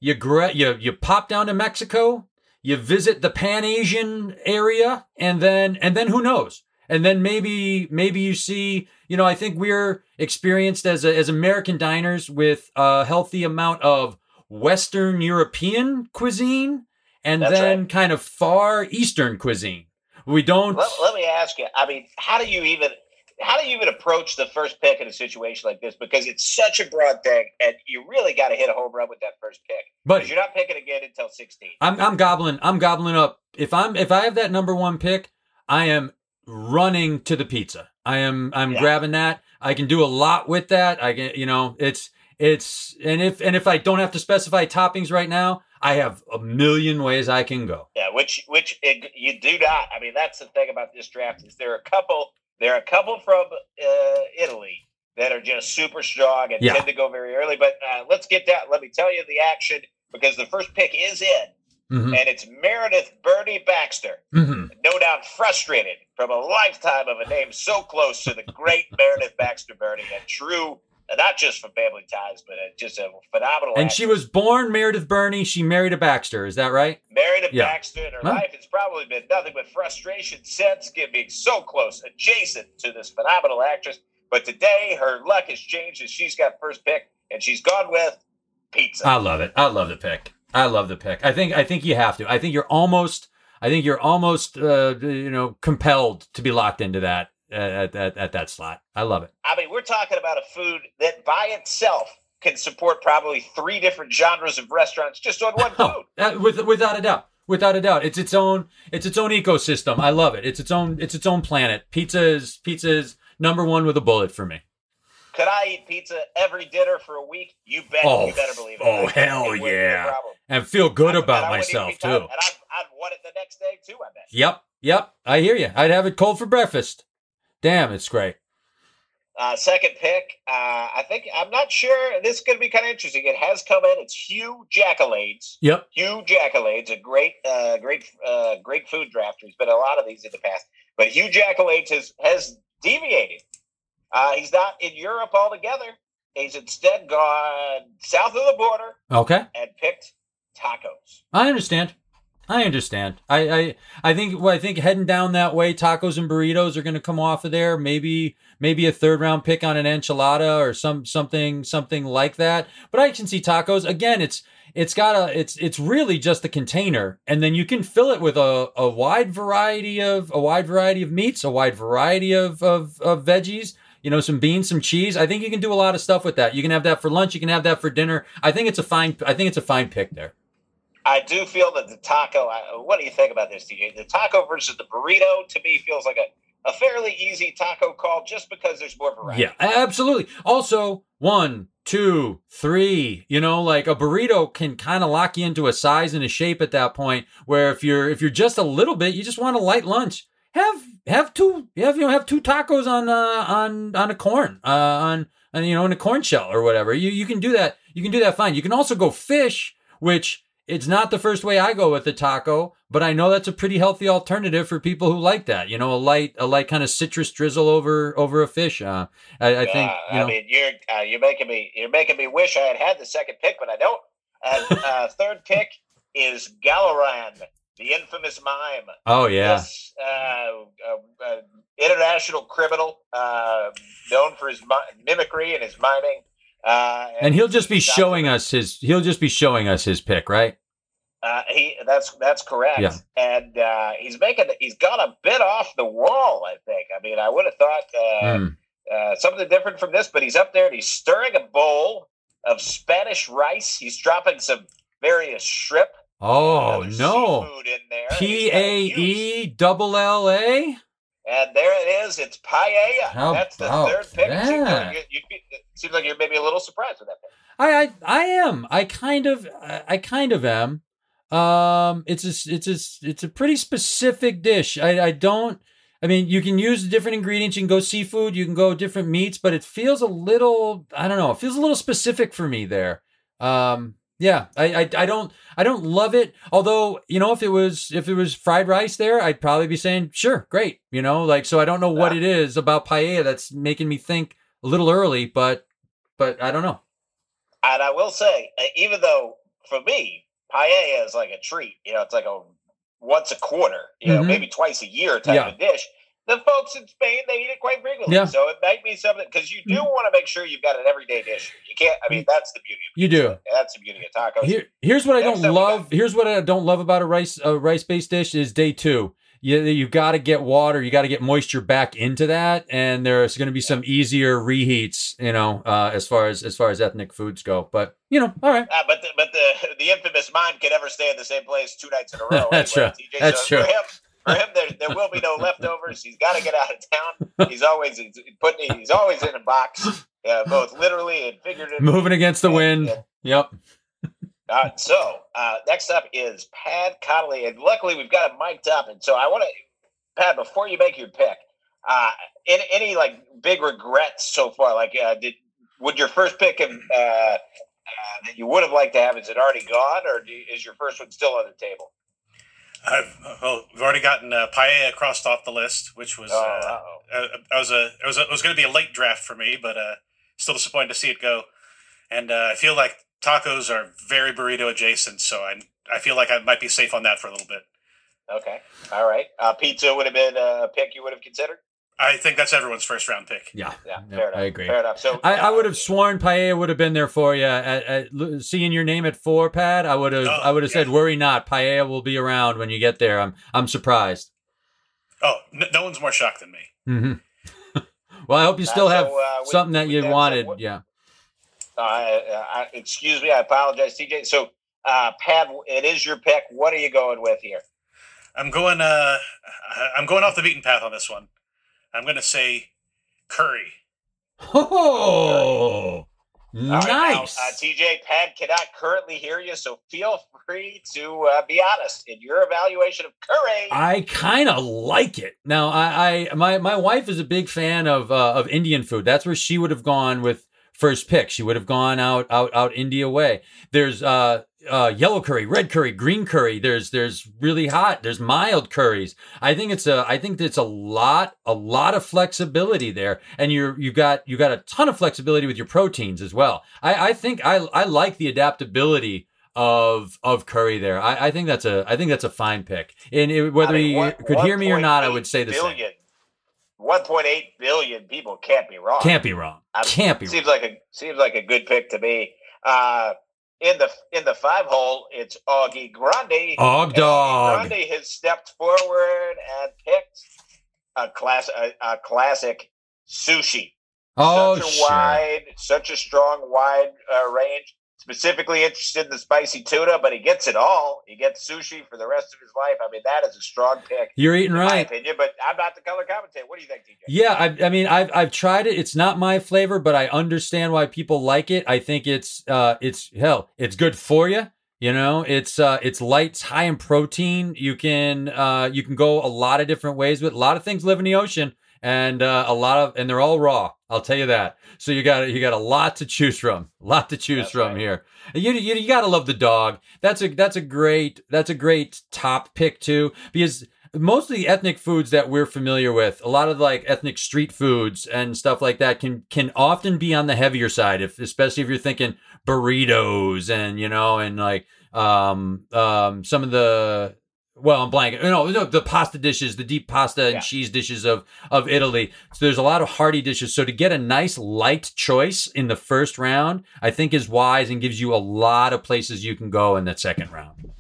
you you you pop down to Mexico, you visit the Pan Asian area, and then and then who knows? And then maybe maybe you see, you know, I think we're experienced as a, as American diners with a healthy amount of Western European cuisine, and That's then right. kind of far Eastern cuisine. We don't. Let, let me ask you. I mean, how do you even how do you even approach the first pick in a situation like this? Because it's such a broad thing, and you really got to hit a home run with that first pick. but you're not picking again until 16. I'm I'm gobbling I'm gobbling up. If I'm if I have that number one pick, I am running to the pizza. I am I'm Yeah. grabbing that. I can do a lot with that. I can you know it's it's and if and if I don't have to specify toppings right now, I have a million ways I can go. Yeah, which which it, you do not. I mean, that's the thing about this draft is there are a couple there are a couple from uh, Italy that are just super strong and Yeah. tend to go very early. But uh, let's get down. Let me tell you the action because the first pick is in, hmm and it's Meredith Bernie Baxter. hmm No doubt frustrated from a lifetime of a name so close to the great Meredith Baxter Birney and true. Not just from family ties, but just a phenomenal. And actress. she was born Meredith Burney. She married a Baxter. Is that right? Meredith Yeah. Baxter in her Huh. life has probably been nothing but frustration since getting so close, adjacent to this phenomenal actress. But today, her luck has changed and she's got first pick, and she's gone with pizza. I love it. I love the pick. I love the pick. I think I think you have to. I think you're almost I think you're almost uh, you know compelled to be locked into that at, at, at that slot. I love it. I mean, we're talking about a food that by itself can support probably three different genres of restaurants just on one [laughs] Oh, food. that, with, without a doubt. Without a doubt. It's its own it's its own ecosystem. I love it. It's its own it's its own planet. Pizza is pizza is number one with a bullet for me. Could I eat pizza every dinner for a week? You bet. Oh, you better believe it. oh, hell wouldn't be a yeah. And feel good I- about and I wouldn't myself too. And I'd, I'd want it the next day too, I bet. Yep. Yep. I hear you. I'd have it cold for breakfast. Damn, it's great. Uh, second pick, uh, I think I'm not sure. This is going to be kind of interesting. It has come in. It's Hugh Jackalades. Yep. Hugh Jackalades, a great, uh, great, uh, great food drafter. He's been a lot of these in the past, but Hugh Jackalades has has deviated. Uh, he's not in Europe altogether. He's instead gone south of the border Okay. and picked tacos. I understand. I understand. I, I I think well, I think heading down that way, tacos and burritos are going to come off of there. Maybe maybe a third round pick on an enchilada or some something something like that. But I can see tacos again. It's it's got a it's it's really just a container, and then you can fill it with a, a wide variety of a wide variety of meats, a wide variety of, of of veggies. You know, some beans, some cheese. I think you can do a lot of stuff with that. You can have that for lunch. You can have that for dinner. I think it's a fine. I think it's a fine pick there. I do feel that the taco. I- What do you think about this, TJ? The taco versus the burrito to me feels like a, a fairly easy taco call just because there's more variety. Yeah, absolutely. Also, one, two, three. You know, like a burrito can kind of lock you into a size and a shape at that point. Where if you're if you're just a little bit, you just want a light lunch. Have have two have you know have two tacos on uh, on on a corn uh, on on you know in a corn shell or whatever. You you can do that. You can do that fine. You can also go fish, which it's not the first way I go with the taco, but I know that's a pretty healthy alternative for people who like that. You know, a light, a light kind of citrus drizzle over over a fish. Uh, I, I think Uh, you know. I mean, you're uh, you're making me you're making me wish I had had the second pick, but I don't. [laughs] Uh, third pick is Galaran, the infamous mime. oh yeah, This uh, uh, uh, international criminal, uh, known for his mi- mimicry and his miming. Uh, and he'll just be showing us his. He'll just be showing us his pick, right? Uh, he that's that's correct. Yeah. And uh, he's making he's got a bit off the wall. I think. I mean, I would have thought uh, Mm. uh, something different from this, but he's up there and he's stirring a bowl of Spanish rice. He's dropping some various shrimp. Oh no, seafood in there. P A E double L A. And there it is. It's paella. How That's the third pick. It seems, like you, you, seems like you're maybe a little surprised with that pick. I, I I am. I kind of I I kind of am. Um, it's a it's a it's a pretty specific dish. I I don't. I mean, you can use different ingredients. You can go seafood. You can go different meats, but it feels a little. I don't know. It feels a little specific for me there. Um, yeah, I, I I don't I don't love it. Although you know, if it was if it was fried rice there, I'd probably be saying sure, great. You know, like so. I don't know what Yeah. it is about paella that's making me think a little early, but but I don't know. And I will say, uh, even though for me, paella is like a treat, you know, it's like a once a quarter, you know, Mhm. maybe twice a year type Yeah. of dish. The folks in Spain, they eat it quite frequently. Yeah. So it might be something, because you do want to make sure you've got an everyday dish. You can't, I mean, that's the beauty of You do. That's the beauty of tacos. Here, here's what I Next don't love. Here's what I don't love about a rice a rice based dish is day two. You you got to get water. You got to get moisture back into that, and there's going to be some easier reheats. You know, uh, as far as as far as ethnic foods go. But you know, all right. Uh, but the, but the [laughs] the infamous mime can never stay in the same place two nights in a [laughs] row. That's anyway, true. TJ. That's so true. For him, there, there will be no leftovers. He's got to get out of town. He's always he's putting. He's always in a box, uh, both literally and figuratively. Moving against the wind. And- Yep. Uh, so uh, next up is Pat Connolly, and luckily we've got him mic'd up. And so I want to, Pat, before you make your pick, uh, any, any like big regrets so far? Like, uh, did would your first pick have, uh, uh, that you would have liked to have is it already gone, or do, is your first one still on the table? I've, well, we've already gotten uh, Paella crossed off the list, which was Oh, uh, uh, I was a it was a, it was going to be a late draft for me, but uh, still disappointed to see it go. And uh, I feel like tacos are very burrito adjacent, so I I feel like I might be safe on that for a little bit. Okay, all right. Uh, pizza would have been a pick you would have considered. I think that's everyone's first round pick. Yeah. Yeah, Yep, fair. I agree. Fair enough. So I, I would have sworn Paella would have been there for you. At, at, seeing your name at four, Pat, I would have. Oh, I would have said, "Worry not, Paella will be around when you get there." I'm. I'm surprised. Oh, n- no one's more shocked than me. Mm-hmm. [laughs] well, I hope you Uh, still so, have uh, with- something that with you that said, wanted. what- yeah. Uh, I, excuse me, I apologize, TJ. So, uh, Pat, it is your pick. What are you going with here? I'm going. Uh, I'm going off the beaten path on this one. I'm going to say curry. Oh, All right, now, nice. uh, TJ, Pat cannot currently hear you, so feel free to uh, be honest in your evaluation of curry. I kind of like it. Now, I, I, my, my wife is a big fan of, uh, of Indian food. That's where she would have gone with first pick. She would have gone out, out, out India way. There's, uh, uh, yellow curry, red curry, green curry. There's there's really hot. There's mild curries. I think it's a I think it's a lot a lot of flexibility there, and you're you got you got a ton of flexibility with your proteins as well. I I think I I like the adaptability of of curry there. I, I think that's a I think that's a fine pick. And it, whether I mean, you could hear me or not, I would say the same. billion. 1.8 billion people can't be wrong. Can't be wrong. I'm- Can't be wrong. seems like a seems like a good pick to me. Uh, in the in the five hole, it's Augie Grande. And dog. Grande has stepped forward and picked a class a, a classic sushi. Oh such a sure. wide, such a strong wide uh, range. Specifically interested in the spicy tuna, but he gets it all. He gets sushi for the rest of his life. I mean, that is a strong pick, You're eating right. opinion. But I'm not the color commentator. What do you think, TJ? Yeah, I, I mean, I've I've tried it. It's not my flavor, but I understand why people like it. I think it's uh, it's hell, it's good for you. You know, it's uh, it's light, it's high in protein. You can uh, you can go a lot of different ways with. A lot of things live in the ocean, and uh, a lot of and they're all raw. I'll tell you that. So you got you got a lot to choose from. A [laughs] lot to choose That's from right. here. You, you you gotta love the dog. That's a that's a great that's a great top pick too because most of the ethnic foods that we're familiar with, a lot of like ethnic street foods and stuff like that can can often be on the heavier side, if especially if you're thinking burritos and you know and like um um some of the well, I'm blanking. No, no, the pasta dishes, the deep pasta and Yeah. cheese dishes of of Italy. So there's a lot of hearty dishes. So to get a nice light choice in the first round, I think is wise and gives you a lot of places you can go in the second round.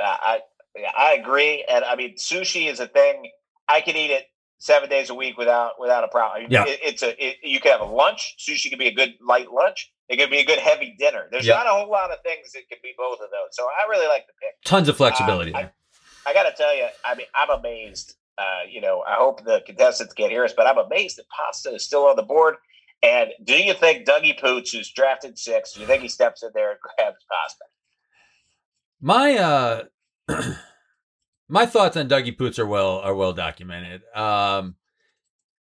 Uh, I yeah, I agree, and I mean sushi is a thing. I can eat it seven days a week without without a problem. Yeah. it, it's a it, you can have a lunch. Sushi can be a good light lunch. It could be a good heavy dinner. There's Yeah. not a whole lot of things that can be both of those. So I really like the pick. Tons of flexibility Uh, I- there. I got to tell you, I mean, I'm amazed. Uh, you know, I hope the contestants can't hear us, but I'm amazed that Pasta is still on the board. And do you think Dougie Poots, who's drafted six, do you think he steps in there and [laughs] grabs Pasta? My uh [clears throat] my thoughts on Dougie Poots are well are well documented. Um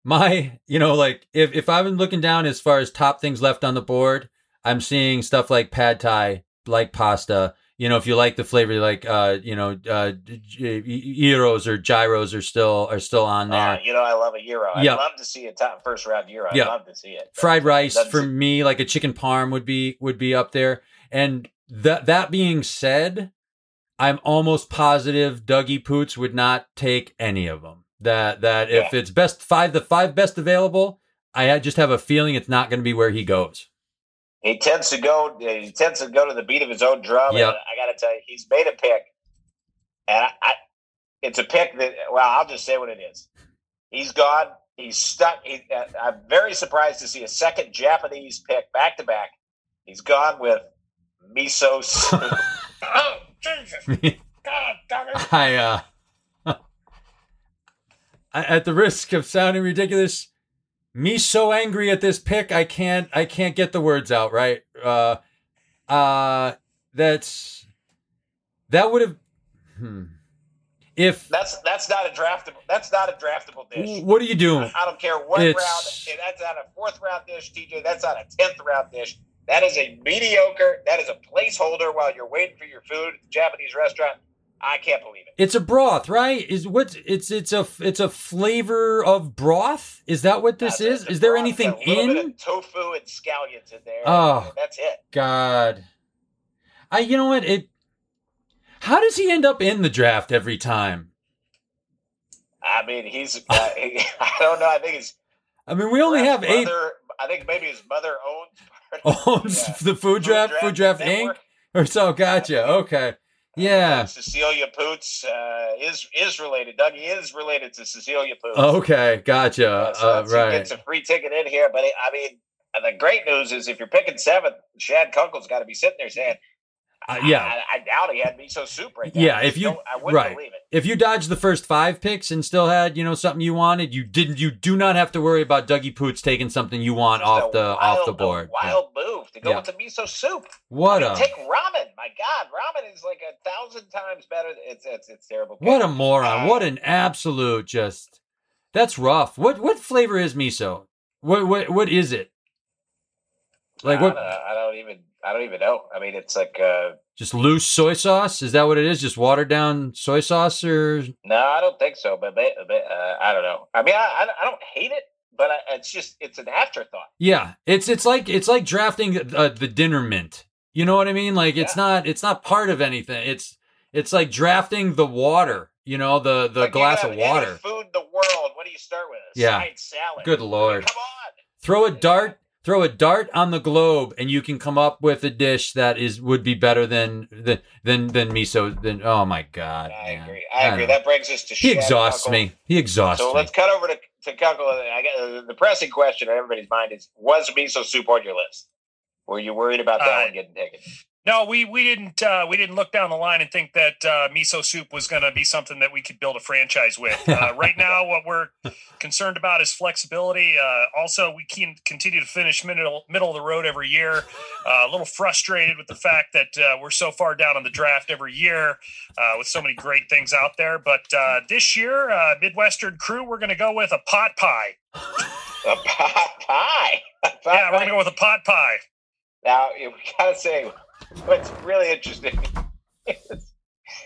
my you know like if if I've been looking down as far as top things left on the board, I'm seeing stuff like pad thai, like pasta. You know, if you like the flavor, like uh, you know, uh, gyros or gyros are still are still on there. Uh, you know, I love a Euro. I'd love to see a top first round Euro. I'd Yeah. love to see it. Fried rice for it. me like a chicken parm would be would be up there and that that being said i'm almost positive dougie poots would not take any of them that that if it's best five the five best available i just have a feeling it's not going to be where he goes He tends to go. He tends to go to the beat of his own drum. Yep. And I got to tell you, he's made a pick, and I, I, it's a pick that. Well, I'll just say what it is. He's gone. He's stuck. He, uh, I'm very surprised to see a second Japanese pick back to back. He's gone with miso soup. [laughs] Oh, Jesus. [laughs] God damn it. i uh [laughs] I- at the risk of sounding ridiculous me so angry at this pick i can't i can't get the words out right uh uh that's that would have hmm. if that's that's not a draftable. That's not a draftable dish. what are you doing I don't care what It's- round. That's not a fourth round dish, TJ. That's not a tenth round dish. That is a mediocre. That is a placeholder while you're waiting for your food at the Japanese restaurant. I can't believe it. it's a broth right is what it's it's a it's a flavor of broth is that what this the- is is there broth, anything in tofu and scallions in there. Oh. that's it. god i you know what it how does he end up in the draft every time I mean, he's. Uh, [laughs] I don't know. I think his. [laughs] i mean we only have eight I think maybe his mother owns. [laughs] part owns Yeah. the food draft food draft inc or so gotcha okay yeah Cecilia Poots uh, is is related. Dougie is related to Cecilia Poots. okay gotcha Yeah, so uh, right gets a free ticket in here. But I mean, the great news is if you're picking seventh, Shad Kunkel's got to be sitting there saying, Uh, yeah I, I doubt he had miso soup right now. Yeah, if you- I wouldn't right. believe it. if you dodged the first five picks and still had you know something you wanted you didn't you do not have to worry about dougie poots taking something you want off the off the board a Yeah. wild move to go Yeah. with the miso soup. what I mean, a take ramen. My God, ramen is like a thousand times better. It's it's it's terrible. what a moron Uh, what an absolute just that's rough what what flavor is miso what what what is it like I what don't. I don't even I don't even know. I mean, it's like uh, Just loose soy sauce? Is that what it is? Just watered down soy sauce, or No, I don't think so. But, but uh, I don't know. I mean, I, I don't hate it, but I, it's just it's an afterthought. yeah, it's it's like it's like drafting uh, the dinner mint. You know what I mean? Like it's Yeah. not it's not part of anything. It's it's like drafting the water. You know the the Like, glass have of water. food the world. What do you start with? A Yeah. salad. Good lord. Come on. Throw a dart. Throw a dart on the globe, and you can come up with a dish that is would be better than than than, than miso. Than oh my god! I man. agree. I agree. know. That brings us to He Shad exhausts Kunkel. me. He exhausts me. So me. let's cut over to to Kunkel. I got uh, the pressing question on everybody's mind is: Was miso soup on your list? Were you worried about that Uh, one getting taken? No, we we didn't uh, we didn't look down the line and think that uh, miso soup was going to be something that we could build a franchise with. [laughs] Uh, right now, what we're concerned about is flexibility. Uh, also, we can continue to finish middle middle of the road every year. Uh, a little frustrated with the fact that uh, we're so far down on the draft every year uh, with so many great things out there. But uh, this year, uh, Midwestern crew, we're going to go with a pot pie. [laughs] A pot pie. A pot Yeah, we're going to go with a pot pie. Now we gotta say, what's really interesting is,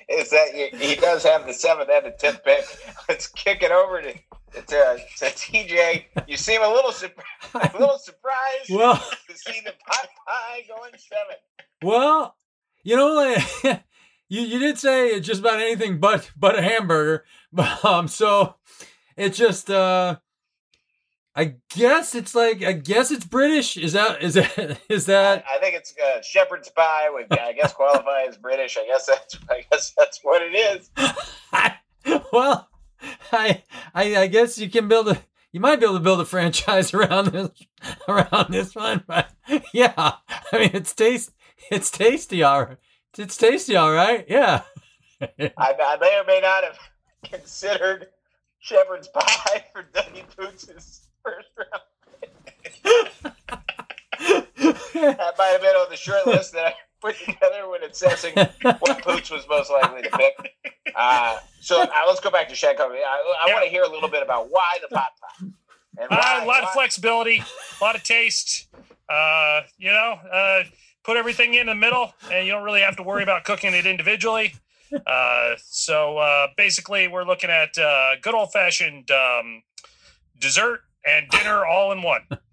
is that he does have the seventh and the tenth pick. Let's kick it over to to, to TJ. You seem a little surp- a little surprised well, to see the pot pie going seven. well, you know, like, [laughs] you you did say just about anything but but a hamburger. But, [laughs] um, so it just uh, I guess it's like I guess it's British. Is that is that [laughs] is that? I think it's uh, shepherd's pie. Would I guess qualify as British? I guess that's [laughs] I guess that's what it is. [laughs] well, I, I I guess you can build a you might be able to build a franchise around this around this one, but yeah, I mean it's taste it's tasty, all right. It's tasty, all right. Yeah. I, I may or may not have considered shepherd's pie for Dougie Poots' first round. That might have been on the short list that I put together when assessing what Poots was most likely to pick. Uh, so uh, let's go back to Shad. I, I want to hear a little bit about why the pot pie. And Uh, a lot of flexibility, a lot of taste. Uh, you know, uh, put everything in the middle, and you don't really have to worry about cooking it individually. Uh, so uh, basically, we're looking at uh, good old fashioned um, dessert and dinner all in one. [laughs]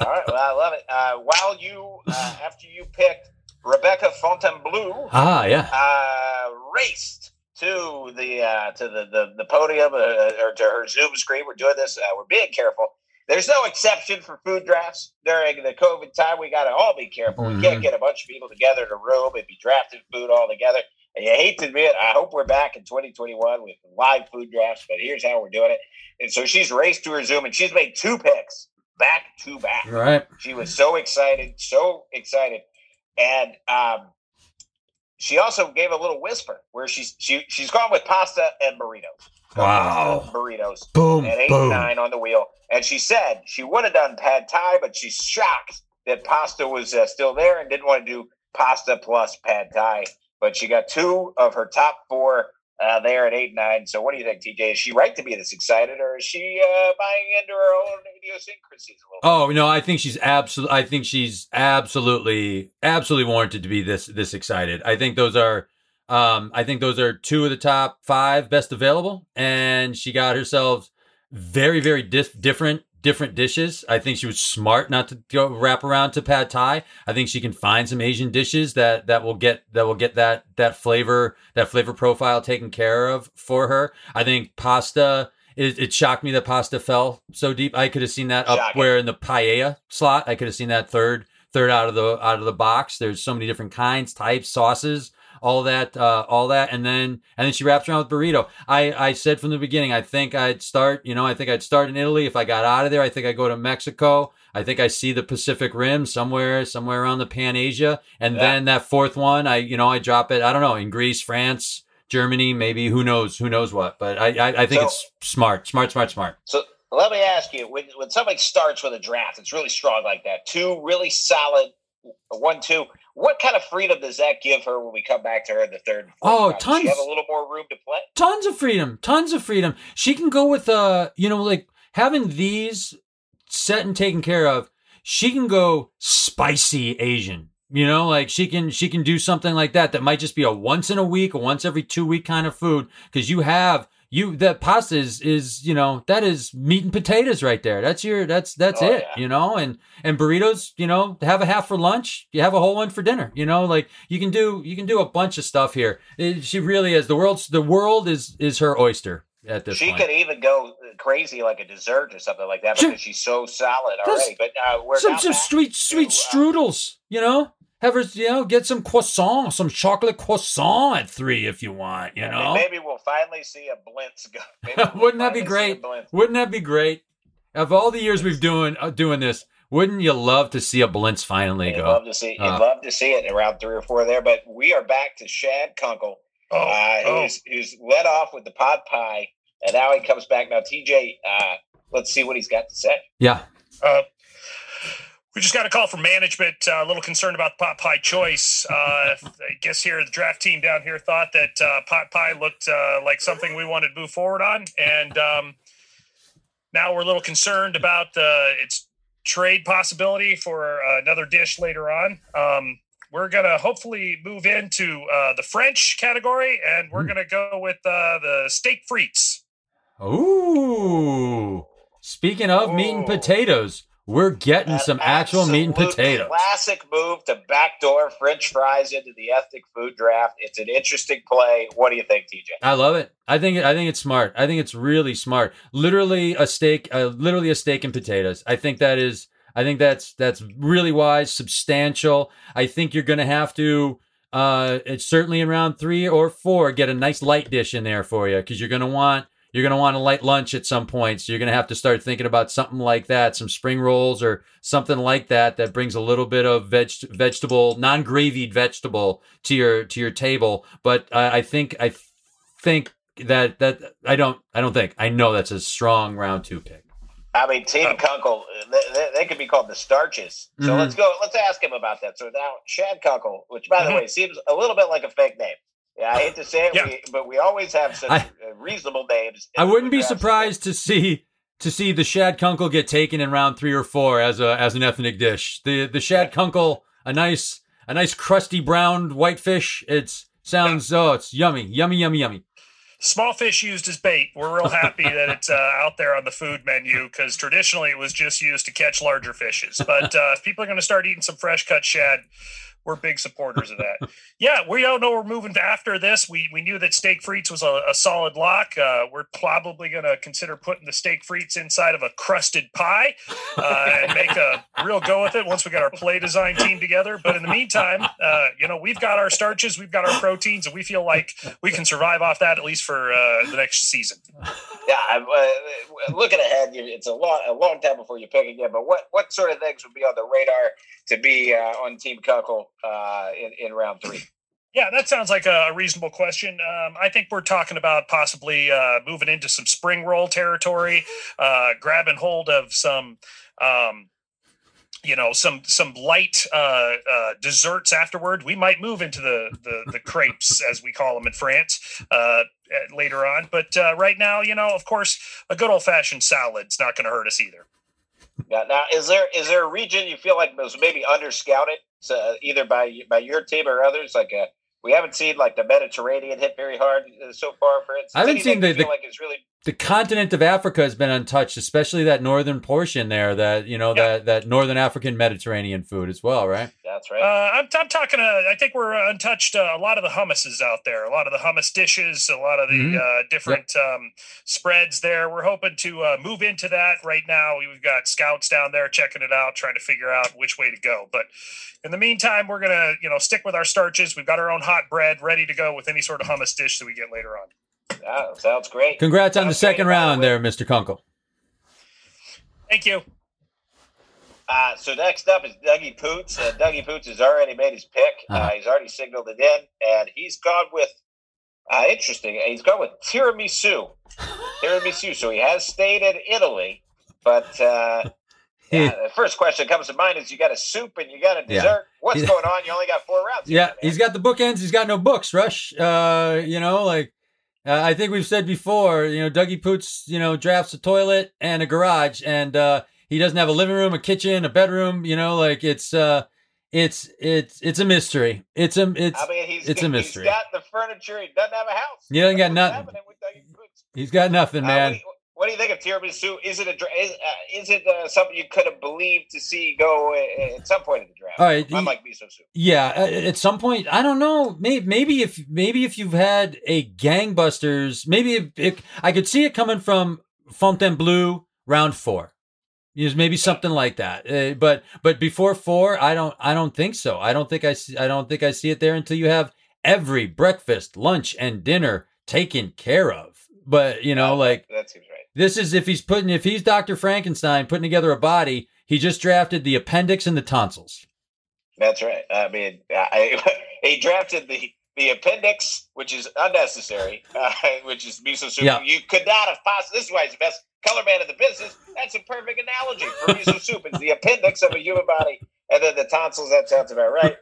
All right, well, I love it. Uh, while you, uh, after you picked Rebecca Fontainebleau, Ah, yeah. uh, raced to the uh, to the the, the podium uh, or to her Zoom screen. We're doing this. Uh, we're being careful. There's no exception for food drafts during the COVID time. We got to all be careful. We can't Mhm. get a bunch of people together in a room and be drafting food all together. And you hate to admit, I hope we're back in 2021 with live food drafts. But here's how we're doing it. And so she's raced to her Zoom and she's made two picks back to back. Right. She was so excited, so excited, and um, she also gave a little whisper where she's she she's gone with pasta and burritos. Wow. burritos Boom. at eight Boom. nine on the wheel, and she said she would have done pad thai, but she's shocked that pasta was uh, still there and didn't want to do pasta plus pad thai. But she got two of her top four uh, there at eight nine. So what do you think, TJ? Is she right to be this excited, or is she uh, buying into her own idiosyncrasies a little? Oh no, I think she's absolutely. I think she's absolutely, absolutely warranted to be this this excited. I think those are, um, I think those are two of the top five best available, and she got herself very, very dis- different different dishes. I think she was smart not to go wrap around to pad thai. I think she can find some Asian dishes that that will get that will get that that flavor that flavor profile taken care of for her. I think pasta. It, it shocked me that pasta fell so deep. I could have seen that up Shocking. where in the paella slot. I could have seen that third third out of the out of the box. There's so many different kinds, types, sauces, all that, uh, all that, and then and then she wraps around with burrito. I I said from the beginning, I think I'd start. You know, I think I'd start in Italy. If I got out of there, I think I go to Mexico. I think I see the Pacific Rim somewhere, somewhere around the Pan Asia, and Yeah. then that fourth one, I you know I drop it. I don't know in Greece, France. Germany, maybe who knows, who knows what, but I, I, I think So- it's smart, smart, smart, smart. So let me ask you: when when somebody starts with a draft, it's really strong like that. Two really solid, one two. What kind of freedom does that give her when we come back to her in the third? and Oh, round? Does She tons. have a little more room to play. tons of freedom tons of freedom she can go with uh you know like having these set and taken care of she can go spicy asian You know, like she can she can do something like that that might just be a once in a week or once every two week kind of food because you have you that pasta is is you know that is meat and potatoes right there. That's your that's that's Oh, it. yeah. You know, and and burritos. You know, have a half for lunch. You have a whole one for dinner. You know, like you can do you can do a bunch of stuff here. It- she really is the world's the world is is her oyster at this She point. could even go crazy like a dessert or something like that Sure. because she's so solid already. But uh, we're some some back sweet to, sweet uh, strudels. You know. Have her, you know, get some croissant, some chocolate croissant at three if you want, you know. maybe we'll finally see a Blintz go. [laughs] We'll Wouldn't that be finally see a great? Wouldn't that be great? Of all the years we've doing uh, doing this, wouldn't you love to see a Blintz finally You'd go? love to see. You'd Uh. love to see it around three or four there. But we are back to Shad Kunkel, Oh, uh, oh. who's who's led off with the pod pie, and now he comes back. Now, TJ, uh, let's see what he's got to say. Yeah. We just got a call from management. Uh, a little concerned about the pot pie choice. Uh, I guess here the draft team down here thought that uh, pot pie looked uh, like something we wanted to move forward on, and um, now we're a little concerned about uh, its trade possibility for uh, another dish later on. Um, we're gonna hopefully move into uh, the French category, and we're Mm. gonna go with uh, the steak frites. Ooh. Speaking of meat and potatoes, we're getting An some actual meat and potatoes. Classic move to backdoor French fries into the ethnic food draft. It's an interesting play. What do you think, TJ? I love it. I think I think it's smart. I think it's really smart. Literally a steak, uh, literally a steak and potatoes. I think that is. I think that's that's really wise, substantial. I think you're going to have to. Uh, it's certainly in round three or four. Get a nice light dish in there for you because you're going to want you're going to want a light lunch at some point. So you're going to have to start thinking about something like that, some spring rolls or something like that that brings a little bit of veg vegetable, non gravied vegetable to your to your table. But I I think I think that that I don't I don't think I know that's a strong round two pick. I mean, Team Oh. Kunkel, they, they, they could be called the Starches. So Mhm. let's go. Let's ask him about that. So now, Shad Kunkel, which by the Mhm. way seems a little bit like a fake name. Yeah, I hate to say it, Yeah. we, but we always have such I- uh, reasonable names. I wouldn't be surprised to see to see the shad kunkel get taken in round three or four as a as an ethnic dish. The the shad kunkel, a nice a nice crusty brown white fish. It's sounds oh it's yummy yummy yummy yummy. small fish used as bait. We're real happy that it's uh, out there on the food menu because traditionally it was just used to catch larger fishes. But uh, if people are going to start eating some fresh cut shad, we're big supporters of that. [laughs] Yeah, we don't know we're moving to after this. We we knew that steak frites was a, a solid lock. Uh, we're probably going to consider putting the steak frites inside of a crusted pie uh, and make a real go with it once we got our play design team together. But in the meantime, uh, you know, we've got our starches, we've got our proteins, and we feel like we can survive off that at least for uh, the next season. Yeah, I'm, uh, looking ahead, it's a long, a long time before you pick again. But what, what sort of things would be on the radar to be uh, on Team Kunkel uh, in, in round three? Yeah, that sounds like a reasonable question. Um, I think we're talking about possibly uh, moving into some spring roll territory, uh, grabbing hold of some, um, you know, some some light uh, uh, desserts afterward. We might move into the the, the crepes, [laughs] as we call them in France, uh, uh, later on. But uh, right now, you know, of course, a good old fashioned salad's not going to hurt us either. Now, now, is there is there a region you feel like was maybe under scouted, so, either by by your team or others? Like uh we haven't seen like the Mediterranean hit very hard uh, so far. For instance, I haven't Anything seen the- the- like is really The continent of Africa has been untouched, especially that northern portion there. That you know Yeah. that that northern African Mediterranean food as well, right? that's right. Uh, I'm, I'm talking. Uh, I think we're uh, untouched. Uh, a lot of the hummuses out there. A lot of the hummus dishes. A lot of the Mhm. uh, different um, spreads there. We're hoping to uh, move into that right now. We've got scouts down there checking it out, trying to figure out which way to go. But in the meantime, we're gonna you know stick with our starches. We've got our own hot bread ready to go with any sort of hummus dish that we get later on. Yeah, sounds great. Congrats on the Sounds great. second round there, Mr. Kunkel. Thank you. Uh, so next up is Dougie Poots. Uh, Dougie Poots has already made his pick. Uh, Uh-huh. he's already signaled it in, and he's gone with uh, interesting. He's gone with tiramisu. [laughs] tiramisu. So he has stayed in Italy, but uh, [laughs] yeah, the first question that comes to mind is: you got a soup and you got a Yeah. dessert. What's Yeah. going on? You only got four rounds. [laughs] Yeah, man. he's got the bookends. He's got no books. Rush. Uh, you know, like uh, I think we've said before. You know, Dougie Poots. You know, drafts a toilet and a garage, and uh, he doesn't have a living room, a kitchen, a bedroom. You know, like it's uh, it's it's it's a mystery. It's a it's I mean, he's it's a mystery. He's got the furniture. He doesn't have a house. He ain't got nothing. with Dougie Brooks? he's got nothing, man. what, do you, what do you think of tiramisu? Is it a is, uh, is it uh, something you could have believed to see go at some point in the draft? All right, unlike miso soup. Yeah, uh, at some point, I don't know. Maybe, maybe if maybe if you've had a gangbusters, maybe if, I could see it coming from Fontainebleau round four. Yes, maybe something like that. Uh, but but before four, I don't I don't think so. I don't think I see I don't think I see it there until you have every breakfast, lunch, and dinner taken care of. But you know, like that seems right. This is if he's putting if he's Dr. Frankenstein putting together a body, he just drafted the appendix and the tonsils. That's right. I mean, I, [laughs] he drafted the the appendix, which is unnecessary, [laughs] uh, which is miso soup. Yeah. You could not have possibly. This is why he's the best color man in the business. That's a perfect analogy for miso soup. It's the appendix of a human body, and then the tonsils. That sounds about right.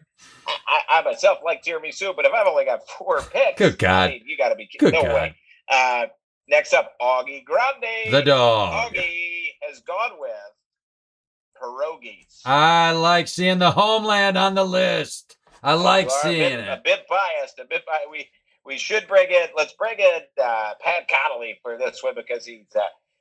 I, I myself like tiramisu, but if I've only got four picks, Good God. I mean, you got to be Good no God. way. Uh, next up, Augie Grande. The dog. Augie has gone with pierogies. I like seeing the homeland on the list. I like are a seeing it. A bit biased, a bit biased. We we should bring in. Let's bring in uh, Pat Connolly for this one because he's. Uh,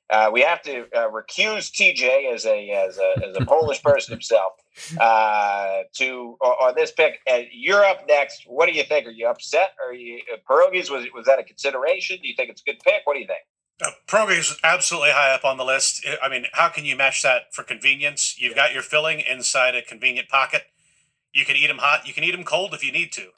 uh, we have to uh, recuse TJ as a as a as a Polish person himself uh, to on this pick. You're up next. What do you think? Are you upset? Are you uh, pierogies? Was was that a consideration? Do you think it's a good pick? What do you think? Uh, Pierogi is absolutely high up on the list. I mean, how can you match that for convenience? You've got your filling inside a convenient pocket. You can eat them hot. You can eat them cold if you need to.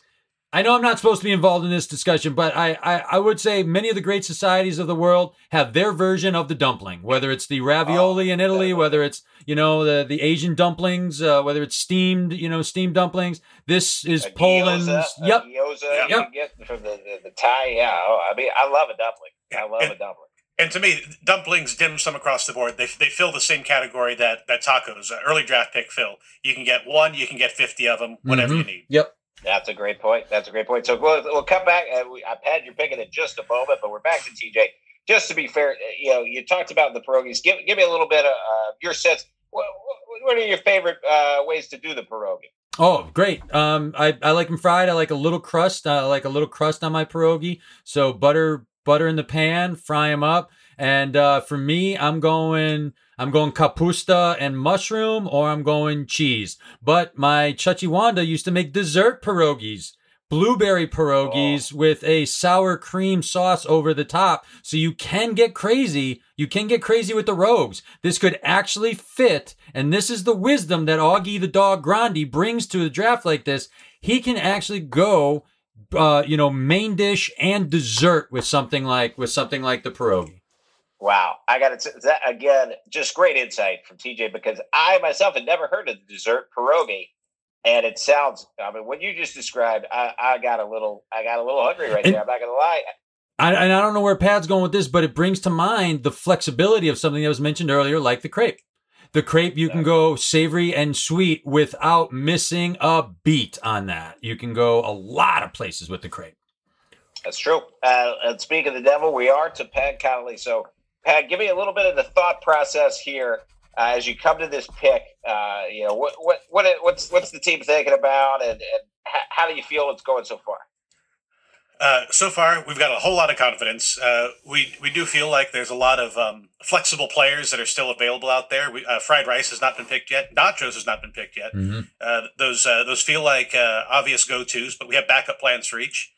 I know I'm not supposed to be involved in this discussion, but I, I, I would say many of the great societies of the world have their version of the dumpling, whether it's the ravioli Oh, in Italy, definitely. whether it's, you know, the, the Asian dumplings, uh, whether it's steamed, you know, steamed dumplings. This is A Poland's. gyoza, yep. gyoza Yep. you can get from the, the, the Thai. Yeah, oh, I mean, I love a dumpling. I love And- a dumpling. And to me, dumplings, dim sum across the board, they, they fill the same category that, that tacos, uh, early draft pick fill. You can get one, you can get 50 of them, whatever Mhm. you need. Yep. That's a great point. That's a great point. So we'll, we'll come back. Uh, we, uh, Pat, you're picking in just a moment, but we're back to TJ. Just to be fair, uh, you know, you talked about the pierogies. Give, give me a little bit of uh, your sense. What, what, what are your favorite uh, ways to do the pierogi? Oh, great. Um, I, I like them fried. I like a little crust. I like a little crust on my pierogi. So butter, butter in the pan, fry them up. And, uh, for me, I'm going, I'm going kapusta and mushroom or I'm going cheese. But my Chachi Wanda used to make dessert pierogies. Blueberry pierogies with a sour cream sauce over the top. So you can get crazy. You can get crazy with the rogues. This could actually fit. And this is the wisdom that Augie the dog Grande brings to a draft like this. He can actually go, uh, you know, main dish and dessert with something like, with something like the pierogi. Wow, I got to that again. Just great insight from TJ because I myself had never heard of the dessert pierogi, and it sounds. I mean, what you just described, I, I got a little, I got a little hungry right And- there. I'm not gonna lie. I, and I don't know where Pat's going with this, but it brings to mind the flexibility of something that was mentioned earlier, like the crepe. The crepe, you can go savory and sweet without missing a beat on that. You can go a lot of places with the crepe. That's true. Uh, and speaking of the devil, we are to Pat Connolly. So, Pat, give me a little bit of the thought process here uh, as you come to this pick. Uh, you know, what what what what's what's the team thinking about, and, and how, how do you feel it's going so far? Uh, so far, we've got a whole lot of confidence. Uh, we we do feel like there's a lot of um, flexible players that are still available out there. We, uh, fried rice has not been picked yet. Nachos has not been picked yet. Mm-hmm. Uh, those uh, those feel like uh, obvious go tos, but we have backup plans for each.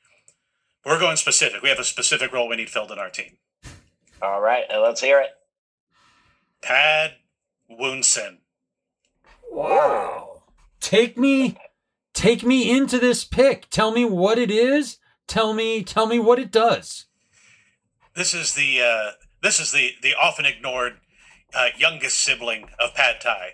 We're going specific. We have a specific role we need filled in our team. All right, let's hear it. Pad Woon Sen. Wow. Take me take me into this pick. Tell me what it is. Tell me tell me what it does. This is the uh, this is the the often ignored uh, youngest sibling of pad thai.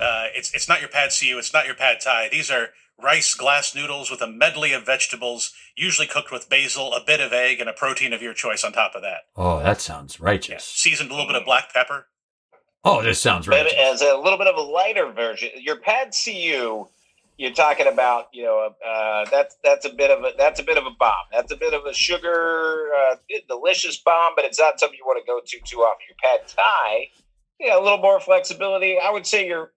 Uh, it's it's not your pad see It's not your pad thai. These are rice glass noodles with a medley of vegetables, usually cooked with basil, a bit of egg, and a protein of your choice on top of that. Oh, that sounds Yeah. righteous. Seasoned a little bit of black pepper. Oh, this sounds Maybe righteous. as a little bit of a lighter version. Your pad see ew, you're talking about, you know, uh, that's that's a bit of a that's a bit of a bomb. That's a bit of a sugar uh, delicious bomb, but it's not something you want to go to too often. Your pad Thai, yeah, a little more flexibility. I would say you're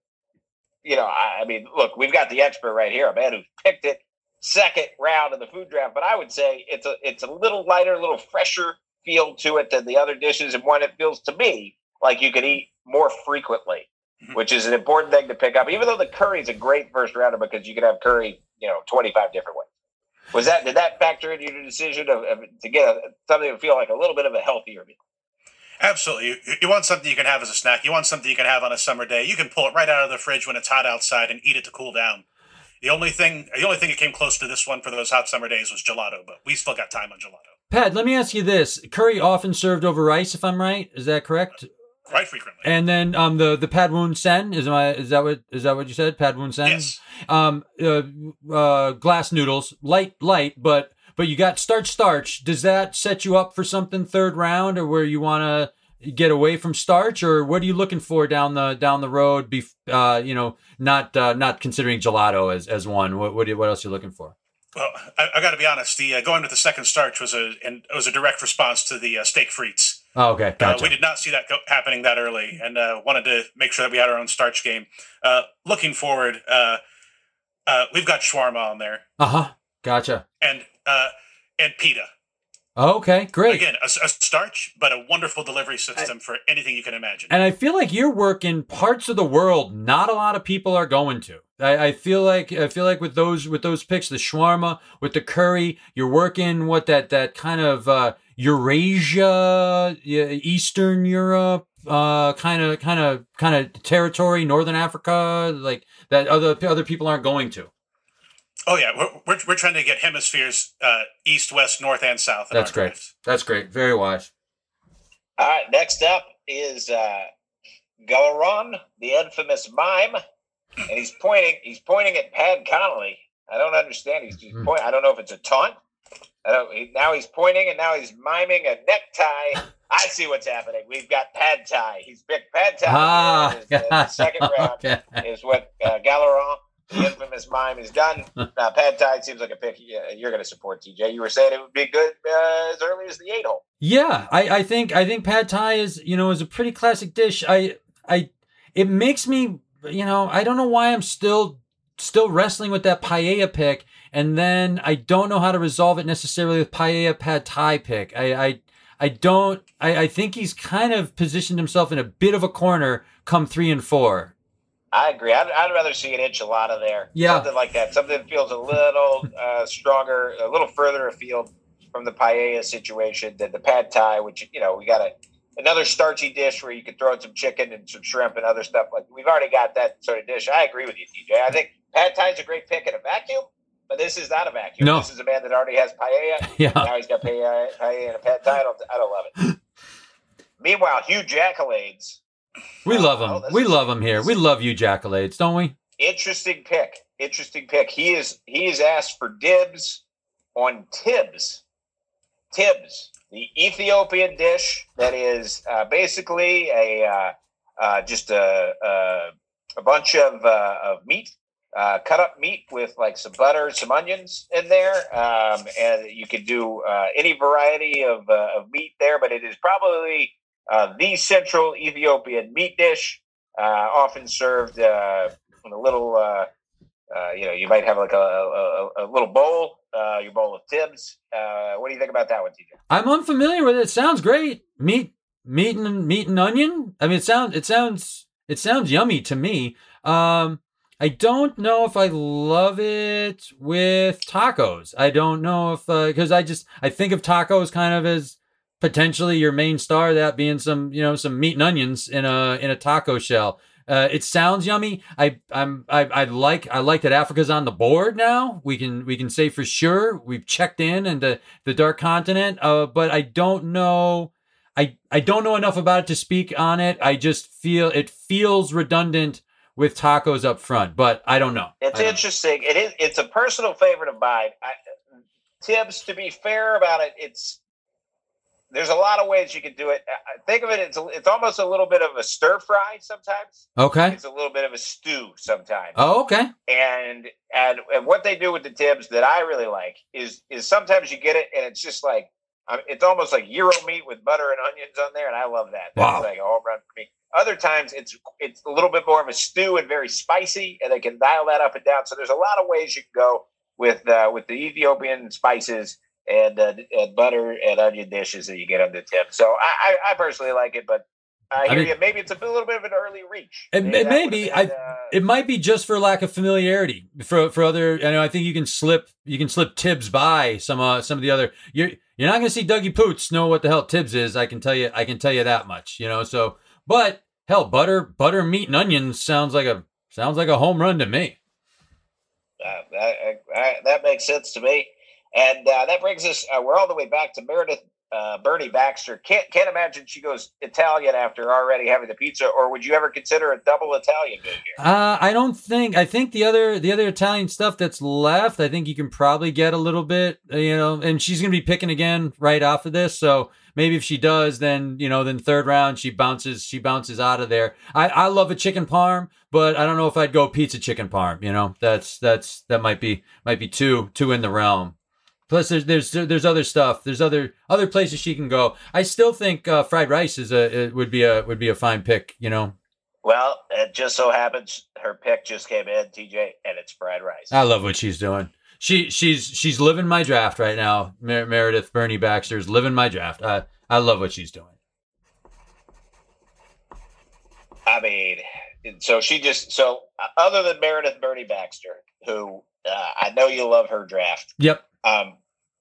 you know, I, I mean, look, we've got the expert right here, a man who picked it second round in the food draft, but I would say it's a it's a little lighter, a little fresher feel to it than the other dishes, and one it feels to me like you could eat more frequently, Mhm. which is an important thing to pick up. Even though the curry is a great first rounder because you can have curry, you know, twenty five different ways. Was that did that factor into your decision of, of to get a, something to feel like a little bit of a healthier meal? Absolutely. You, you want something you can have as a snack. You want something you can have on a summer day. You can pull it right out of the fridge when it's hot outside and eat it to cool down. The only thing, the only thing that came close to this one for those hot summer days was gelato, but we still got time on gelato. Pat, let me ask you this: curry often served over rice, if I'm right. Is that correct? Quite frequently. And then um the the pad woon sen is my is that what is that what you said? Pad woon sen. yes. Um uh, uh glass noodles, light light, but but you got starch starch. Does that set you up for something third round, or where you want to get away from starch, or what are you looking for down the down the road? Bef- uh, you know, not uh, not considering gelato as as one. What what, what else are you looking for? Well, I, I got to be honest. The uh, going with the second starch was a and it was a direct response to the uh, steak frites. Oh, okay, Uh, gotcha. we did not see that go- happening that early, and uh, wanted to make sure that we had our own starch game. Uh, looking forward, uh, uh, we've got shawarma on there, Uh huh. Gotcha. and uh, and pita. Okay, great. Again, a, a starch, but a wonderful delivery system for anything you can imagine. And I feel like you're working parts of the world not a lot of people are going to. I, I feel like I feel like with those with those picks, the shawarma, with the curry, you're working what that that kind of uh, Eurasia, yeah, Eastern Europe, uh, kind of kind of kind of territory, Northern Africa, like that other other people aren't going to. Oh yeah, we're, we're, we're trying to get hemispheres uh, east, west, north, and south. That's great. draft. That's great. Very wise. All right, next up is uh, Galaron, the infamous mime, and he's pointing. He's pointing at Pat Connolly. I don't understand. He's just Hmm. point. I don't know if it's a taunt. I don't. He, now he's pointing, and now he's miming a necktie. I see what's happening. We've got Pad Thai. He's picked Pad Thai. Ah, is the, the second [laughs] round okay. is what uh, Galaron, the infamous mime, is done. Now, Pad Thai seems like a pick you're going to support, TJ. You were saying it would be good uh, as early as the eight hole. Yeah, I, I think I think pad thai is you know is a pretty classic dish. I I it makes me you know I don't know why I'm still still wrestling with that paella pick, and then I don't know how to resolve it necessarily with paella pad thai pick. I I I don't. I, I think he's kind of positioned himself in a bit of a corner come three and four. I agree. I'd, I'd rather see an enchilada there. Yeah. Something like that. Something that feels a little [laughs] uh, stronger, a little further afield from the paella situation than the pad thai, which, you know, we got a, another starchy dish where you could throw in some chicken and some shrimp and other stuff. Like We've already got that sort of dish. I agree with you, TJ. I think pad thai is a great pick in a vacuum, but this is not a vacuum. No. This is a man that already has paella. [laughs] Yeah. Now he's got paella, paella and a pad thai. I don't, I don't love it. [laughs] Meanwhile, Hugh Jackalades We love Oh, him. this We love him here. We love you, Jackalades, don't we? interesting pick. Interesting pick. He is he is asked for dibs on Tibs. Tibs, the Ethiopian dish that is uh, basically a uh, uh, just a, a a bunch of uh, of meat, uh, cut up meat with like some butter, some onions in there, um, and you could do uh, any variety of uh, of meat there. But it is probably uh, the central Ethiopian meat dish, uh, often served uh, in a little. Uh, you know, you might have like a, a, a little bowl, your bowl of tibs. What do you think about that one, TJ? I'm unfamiliar with it. it. Sounds great. Meat, meat and meat and onion. I mean, it sounds it sounds it sounds yummy to me. Um, I don't know if I love it with tacos. I don't know if because I just I think of tacos kind of as potentially your main star. That being some you know some meat and onions in a in a taco shell. Uh, it sounds yummy. I I'm I, I like I like that Africa's on the board now. We can we can say for sure we've checked in into the dark continent. Uh, but I don't know. I I don't know enough about it to speak on it. I just feel it feels redundant with tacos up front, but I don't know. It's don't interesting. It is. It's a personal favorite of mine. I, Tibs, to be fair about it, it's there's a lot of ways you can do it. I- think of it. It's a, it's almost a little bit of a stir fry sometimes. Okay. It's a little bit of a stew sometimes. Oh, okay. and and and what they do with the tibs that I really like is is sometimes you get it and it's just like um, it's almost like gyro meat with butter and onions on there, and I love that. That's Wow. like a home run for me. Other times it's it's a little bit more of a stew and very spicy, and they can dial that up and down. So there's a lot of ways you can go with uh, with the Ethiopian spices and, uh, and butter and onion dishes that you get on the tip. So I, I, I personally like it, but I hear I mean- you. Maybe it's a little bit of an early reach. It- Maybe it that may be. been, I- uh, It might be just for lack of familiarity for for other. I know I think you can slip you can slip Tibs by some uh, some of the other. You're you're not going to see Dougie Poots know what the hell Tibs is. I can tell you. I can tell you that much. You know. So, but hell, butter butter meat and onions sounds like a sounds like a home run to me. Uh, that, uh, that makes sense to me. And uh, that brings us, uh, we're all the way back to Meredith uh, Birney Baxter. Can't, can't imagine she goes Italian after already having the pizza, or would you ever consider a double Italian here? Uh, I don't think. I think the other the other Italian stuff that's left. I think you can probably get a little bit. uh, You know, and she's gonna be picking again right off of this. So maybe if she does, then you know, then third round she bounces she bounces out of there. I I love a chicken parm, but I don't know if I'd go pizza chicken parm. You know, that's that's that might be might be too too in the realm. Plus, there's there's there's other stuff. There's other other places she can go. I still think uh, fried rice is a it would be a would be a fine pick. You know, Well, it just so happens her pick just came in, TJ, and it's fried rice. I love what she's doing. She she's she's living my draft right now. Mer- Meredith Birney Baxter's living my draft. I I love what she's doing. I mean, so she just, so uh, other than Meredith Birney Baxter, who uh, I know you love her draft, Yep. Um,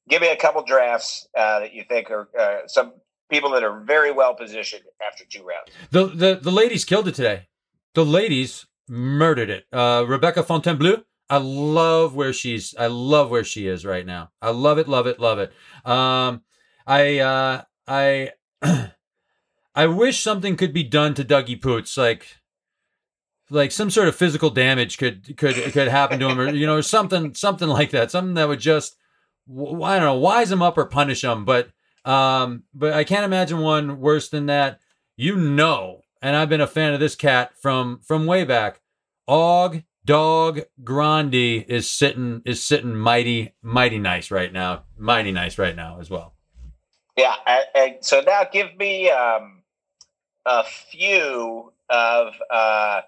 give me a couple drafts uh, that you think are uh, some people that are very well positioned after two rounds. The the the ladies killed it today. The ladies murdered it. Uh, Rebecca Fontainebleau. I love where she's. I love where she is right now. I love it. Love it. Love it. Um, I uh, I [clears throat] I wish something could be done to Dougie Poots, like like some sort of physical damage could could could happen to him, or you know, or something something like that. Something that would just I don't know, wise them up or punish them, But um, but I can't imagine one worse than that. You know, and I've been a fan of this cat from from way back. Og Dog Grande is sitting is sitting mighty mighty nice right now, mighty nice right now as well. Yeah. I, I, so now give me um, a few of uh,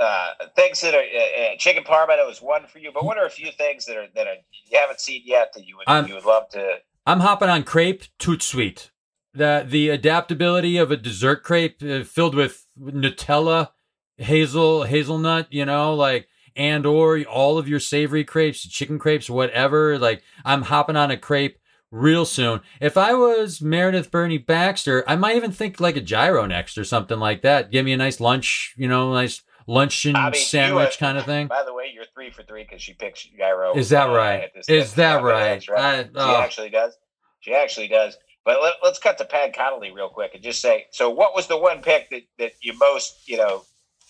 uh, things that are uh, uh, chicken parm. I know is one for you, but what are a few things that are that are you haven't seen yet that you would I'm- you would love to? I'm hopping on crepe tout sweet. The the adaptability of a dessert crepe uh, filled with Nutella, hazel hazelnut, you know, like and or all of your savory crepes, chicken crepes, whatever. Like I'm hopping on a crepe real soon. If I was Meredith Birney Baxter, I might even think like a gyro next or something like that. Give me a nice lunch, you know, nice luncheon I mean, sandwich uh, kind of thing. By the way, you're three for three because she picks gyro. Is that uh, right? Is that right? Right. I- She oh. actually does. She actually does. But let, let's cut to Pat Connolly real quick and just say, so what was the one pick that, that you most, you know,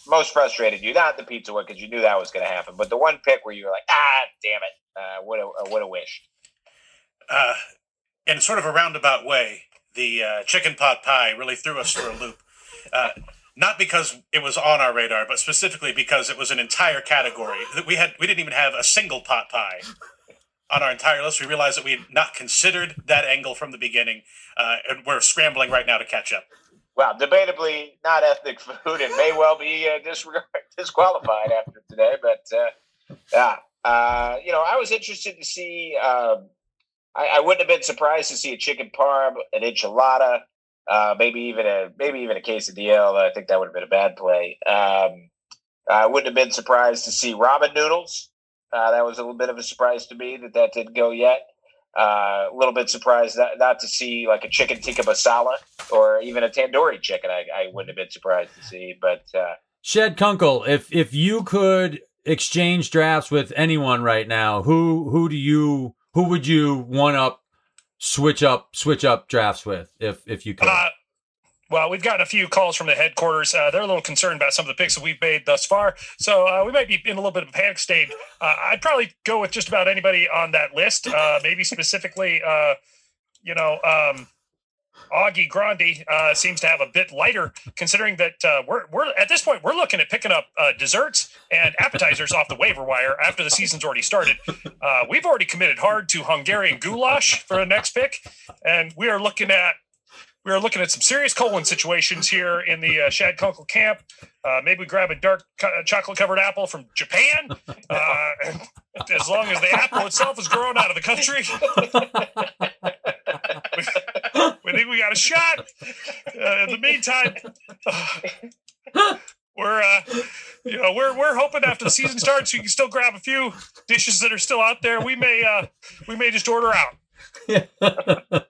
most frustrated you? Not the pizza one because you knew that was going to happen, but the one pick where you were like, ah, damn it, uh, would have would have wished. uh, in sort of a roundabout way, the uh, chicken pot pie really threw us for a loop. Uh, not because it was on our radar, but specifically because it was an entire category that we had. We didn't even have a single pot pie on our entire list. We realized that we had not considered that angle from the beginning, uh, and we're scrambling right now to catch up. Well, debatably not ethnic food and may well be uh, [laughs] disqualified after today. But uh, yeah, uh, you know, I was interested to see. Um, I, I wouldn't have been surprised to see a chicken parm, an enchilada, uh, maybe even a maybe even a case of quesadilla. I think that would have been a bad play. Um, I wouldn't have been surprised to see ramen noodles. Uh, that was a little bit of a surprise to me that that didn't go yet. Uh, a little bit surprised not, not to see like a chicken tikka masala or even a tandoori chicken. I, I wouldn't have been surprised to see, but uh, Shad Kunkel, if if you could exchange drafts with anyone right now, who who do you who would you one up switch up switch up drafts with if if you could? Uh, well, we've gotten a few calls from the headquarters. Uh, they're a little concerned about some of the picks that we've made thus far. So uh, we might be in a little bit of a panic state. Uh, I'd probably go with just about anybody on that list. Uh, maybe specifically, uh, you know, um, Augie Grande uh, seems to have a bit lighter, considering that uh, we're we're at this point we're looking at picking up uh, desserts and appetizers off the waiver wire after the season's already started. Uh, we've already committed hard to Hungarian goulash for the next pick, and we are looking at we are looking at some serious colon situations here in the uh, Shad Kunkel camp. Uh, maybe we grab a dark co- uh, chocolate covered apple from Japan. Uh, as long as the apple itself is grown out of the country, [laughs] we think we got a shot. Uh, in the meantime, [laughs] we're uh, you know we're we're hoping after the season starts, you can still grab a few dishes that are still out there. We may uh, we may just order out. [laughs]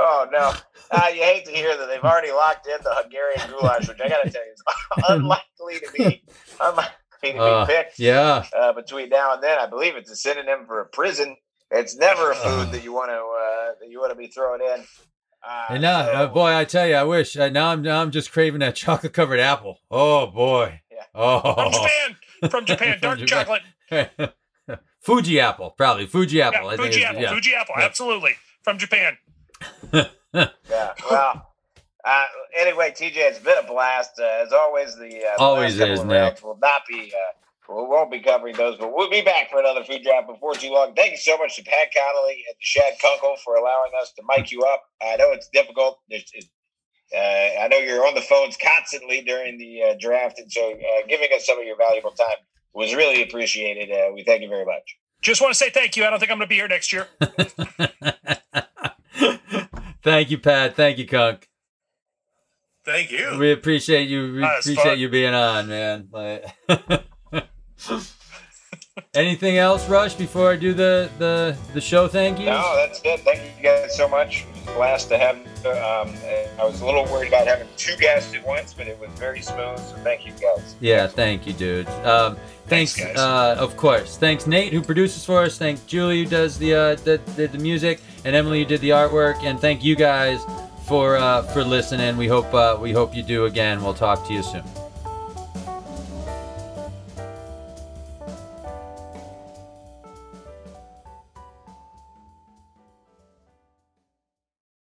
Oh no! Uh, you hate to hear that they've already locked in the Hungarian goulash, which I got to tell you is [laughs] unlikely to be unlikely to be Uh, picked yeah. uh, between now and then. I believe it's a synonym for a prison. It's never a food that you want to uh, that you want to be throwing in. Uh, And now, so- uh, boy, I tell you, I wish. Uh, now I'm now I'm just craving that [laughs] chocolate covered apple. Oh boy. Yeah. Oh. From Japan, [laughs] from Japan, From dark Japan. chocolate. Fuji apple, probably Fuji apple. Yeah, I Fuji it's- apple, yeah. Fuji apple, Yeah. absolutely from Japan. [laughs] Yeah. Well. Uh, anyway, TJ, it's been a blast. Uh, as always, the uh, Always is, of Nick. will not be. We won't be covering those, but we'll be back for another food drop before too long. Thank you so much to Pat Connolly and to Shad Kunkel for allowing us to mic you up. I know it's difficult. There's, uh, I know you're on the phones constantly during the uh, draft, and so uh, giving us some of your valuable time was really appreciated. Uh, we thank you very much. Just want to say thank you. I don't think I'm going to be here next year. [laughs] Thank you, Pat. Thank you, Kunk. Thank you. We appreciate you. We appreciate fun. you being on, man. Like, [laughs] [laughs] anything else, Rush? Before I do the the the show, thank you. No, that's it. Thank you guys so much. It was a blast to have. Um, I was a little worried about having two guests at once, but it was very smooth. So thank you guys. Yeah, thank you, dude. Um, thanks, Thanks, guys. uh, of course. Thanks, Nate, who produces for us. Thank Julie, who does the uh, the, the, the music, and Emily, who did the artwork. And thank you guys for uh, for listening. We hope uh, we hope you do again. We'll talk to you soon.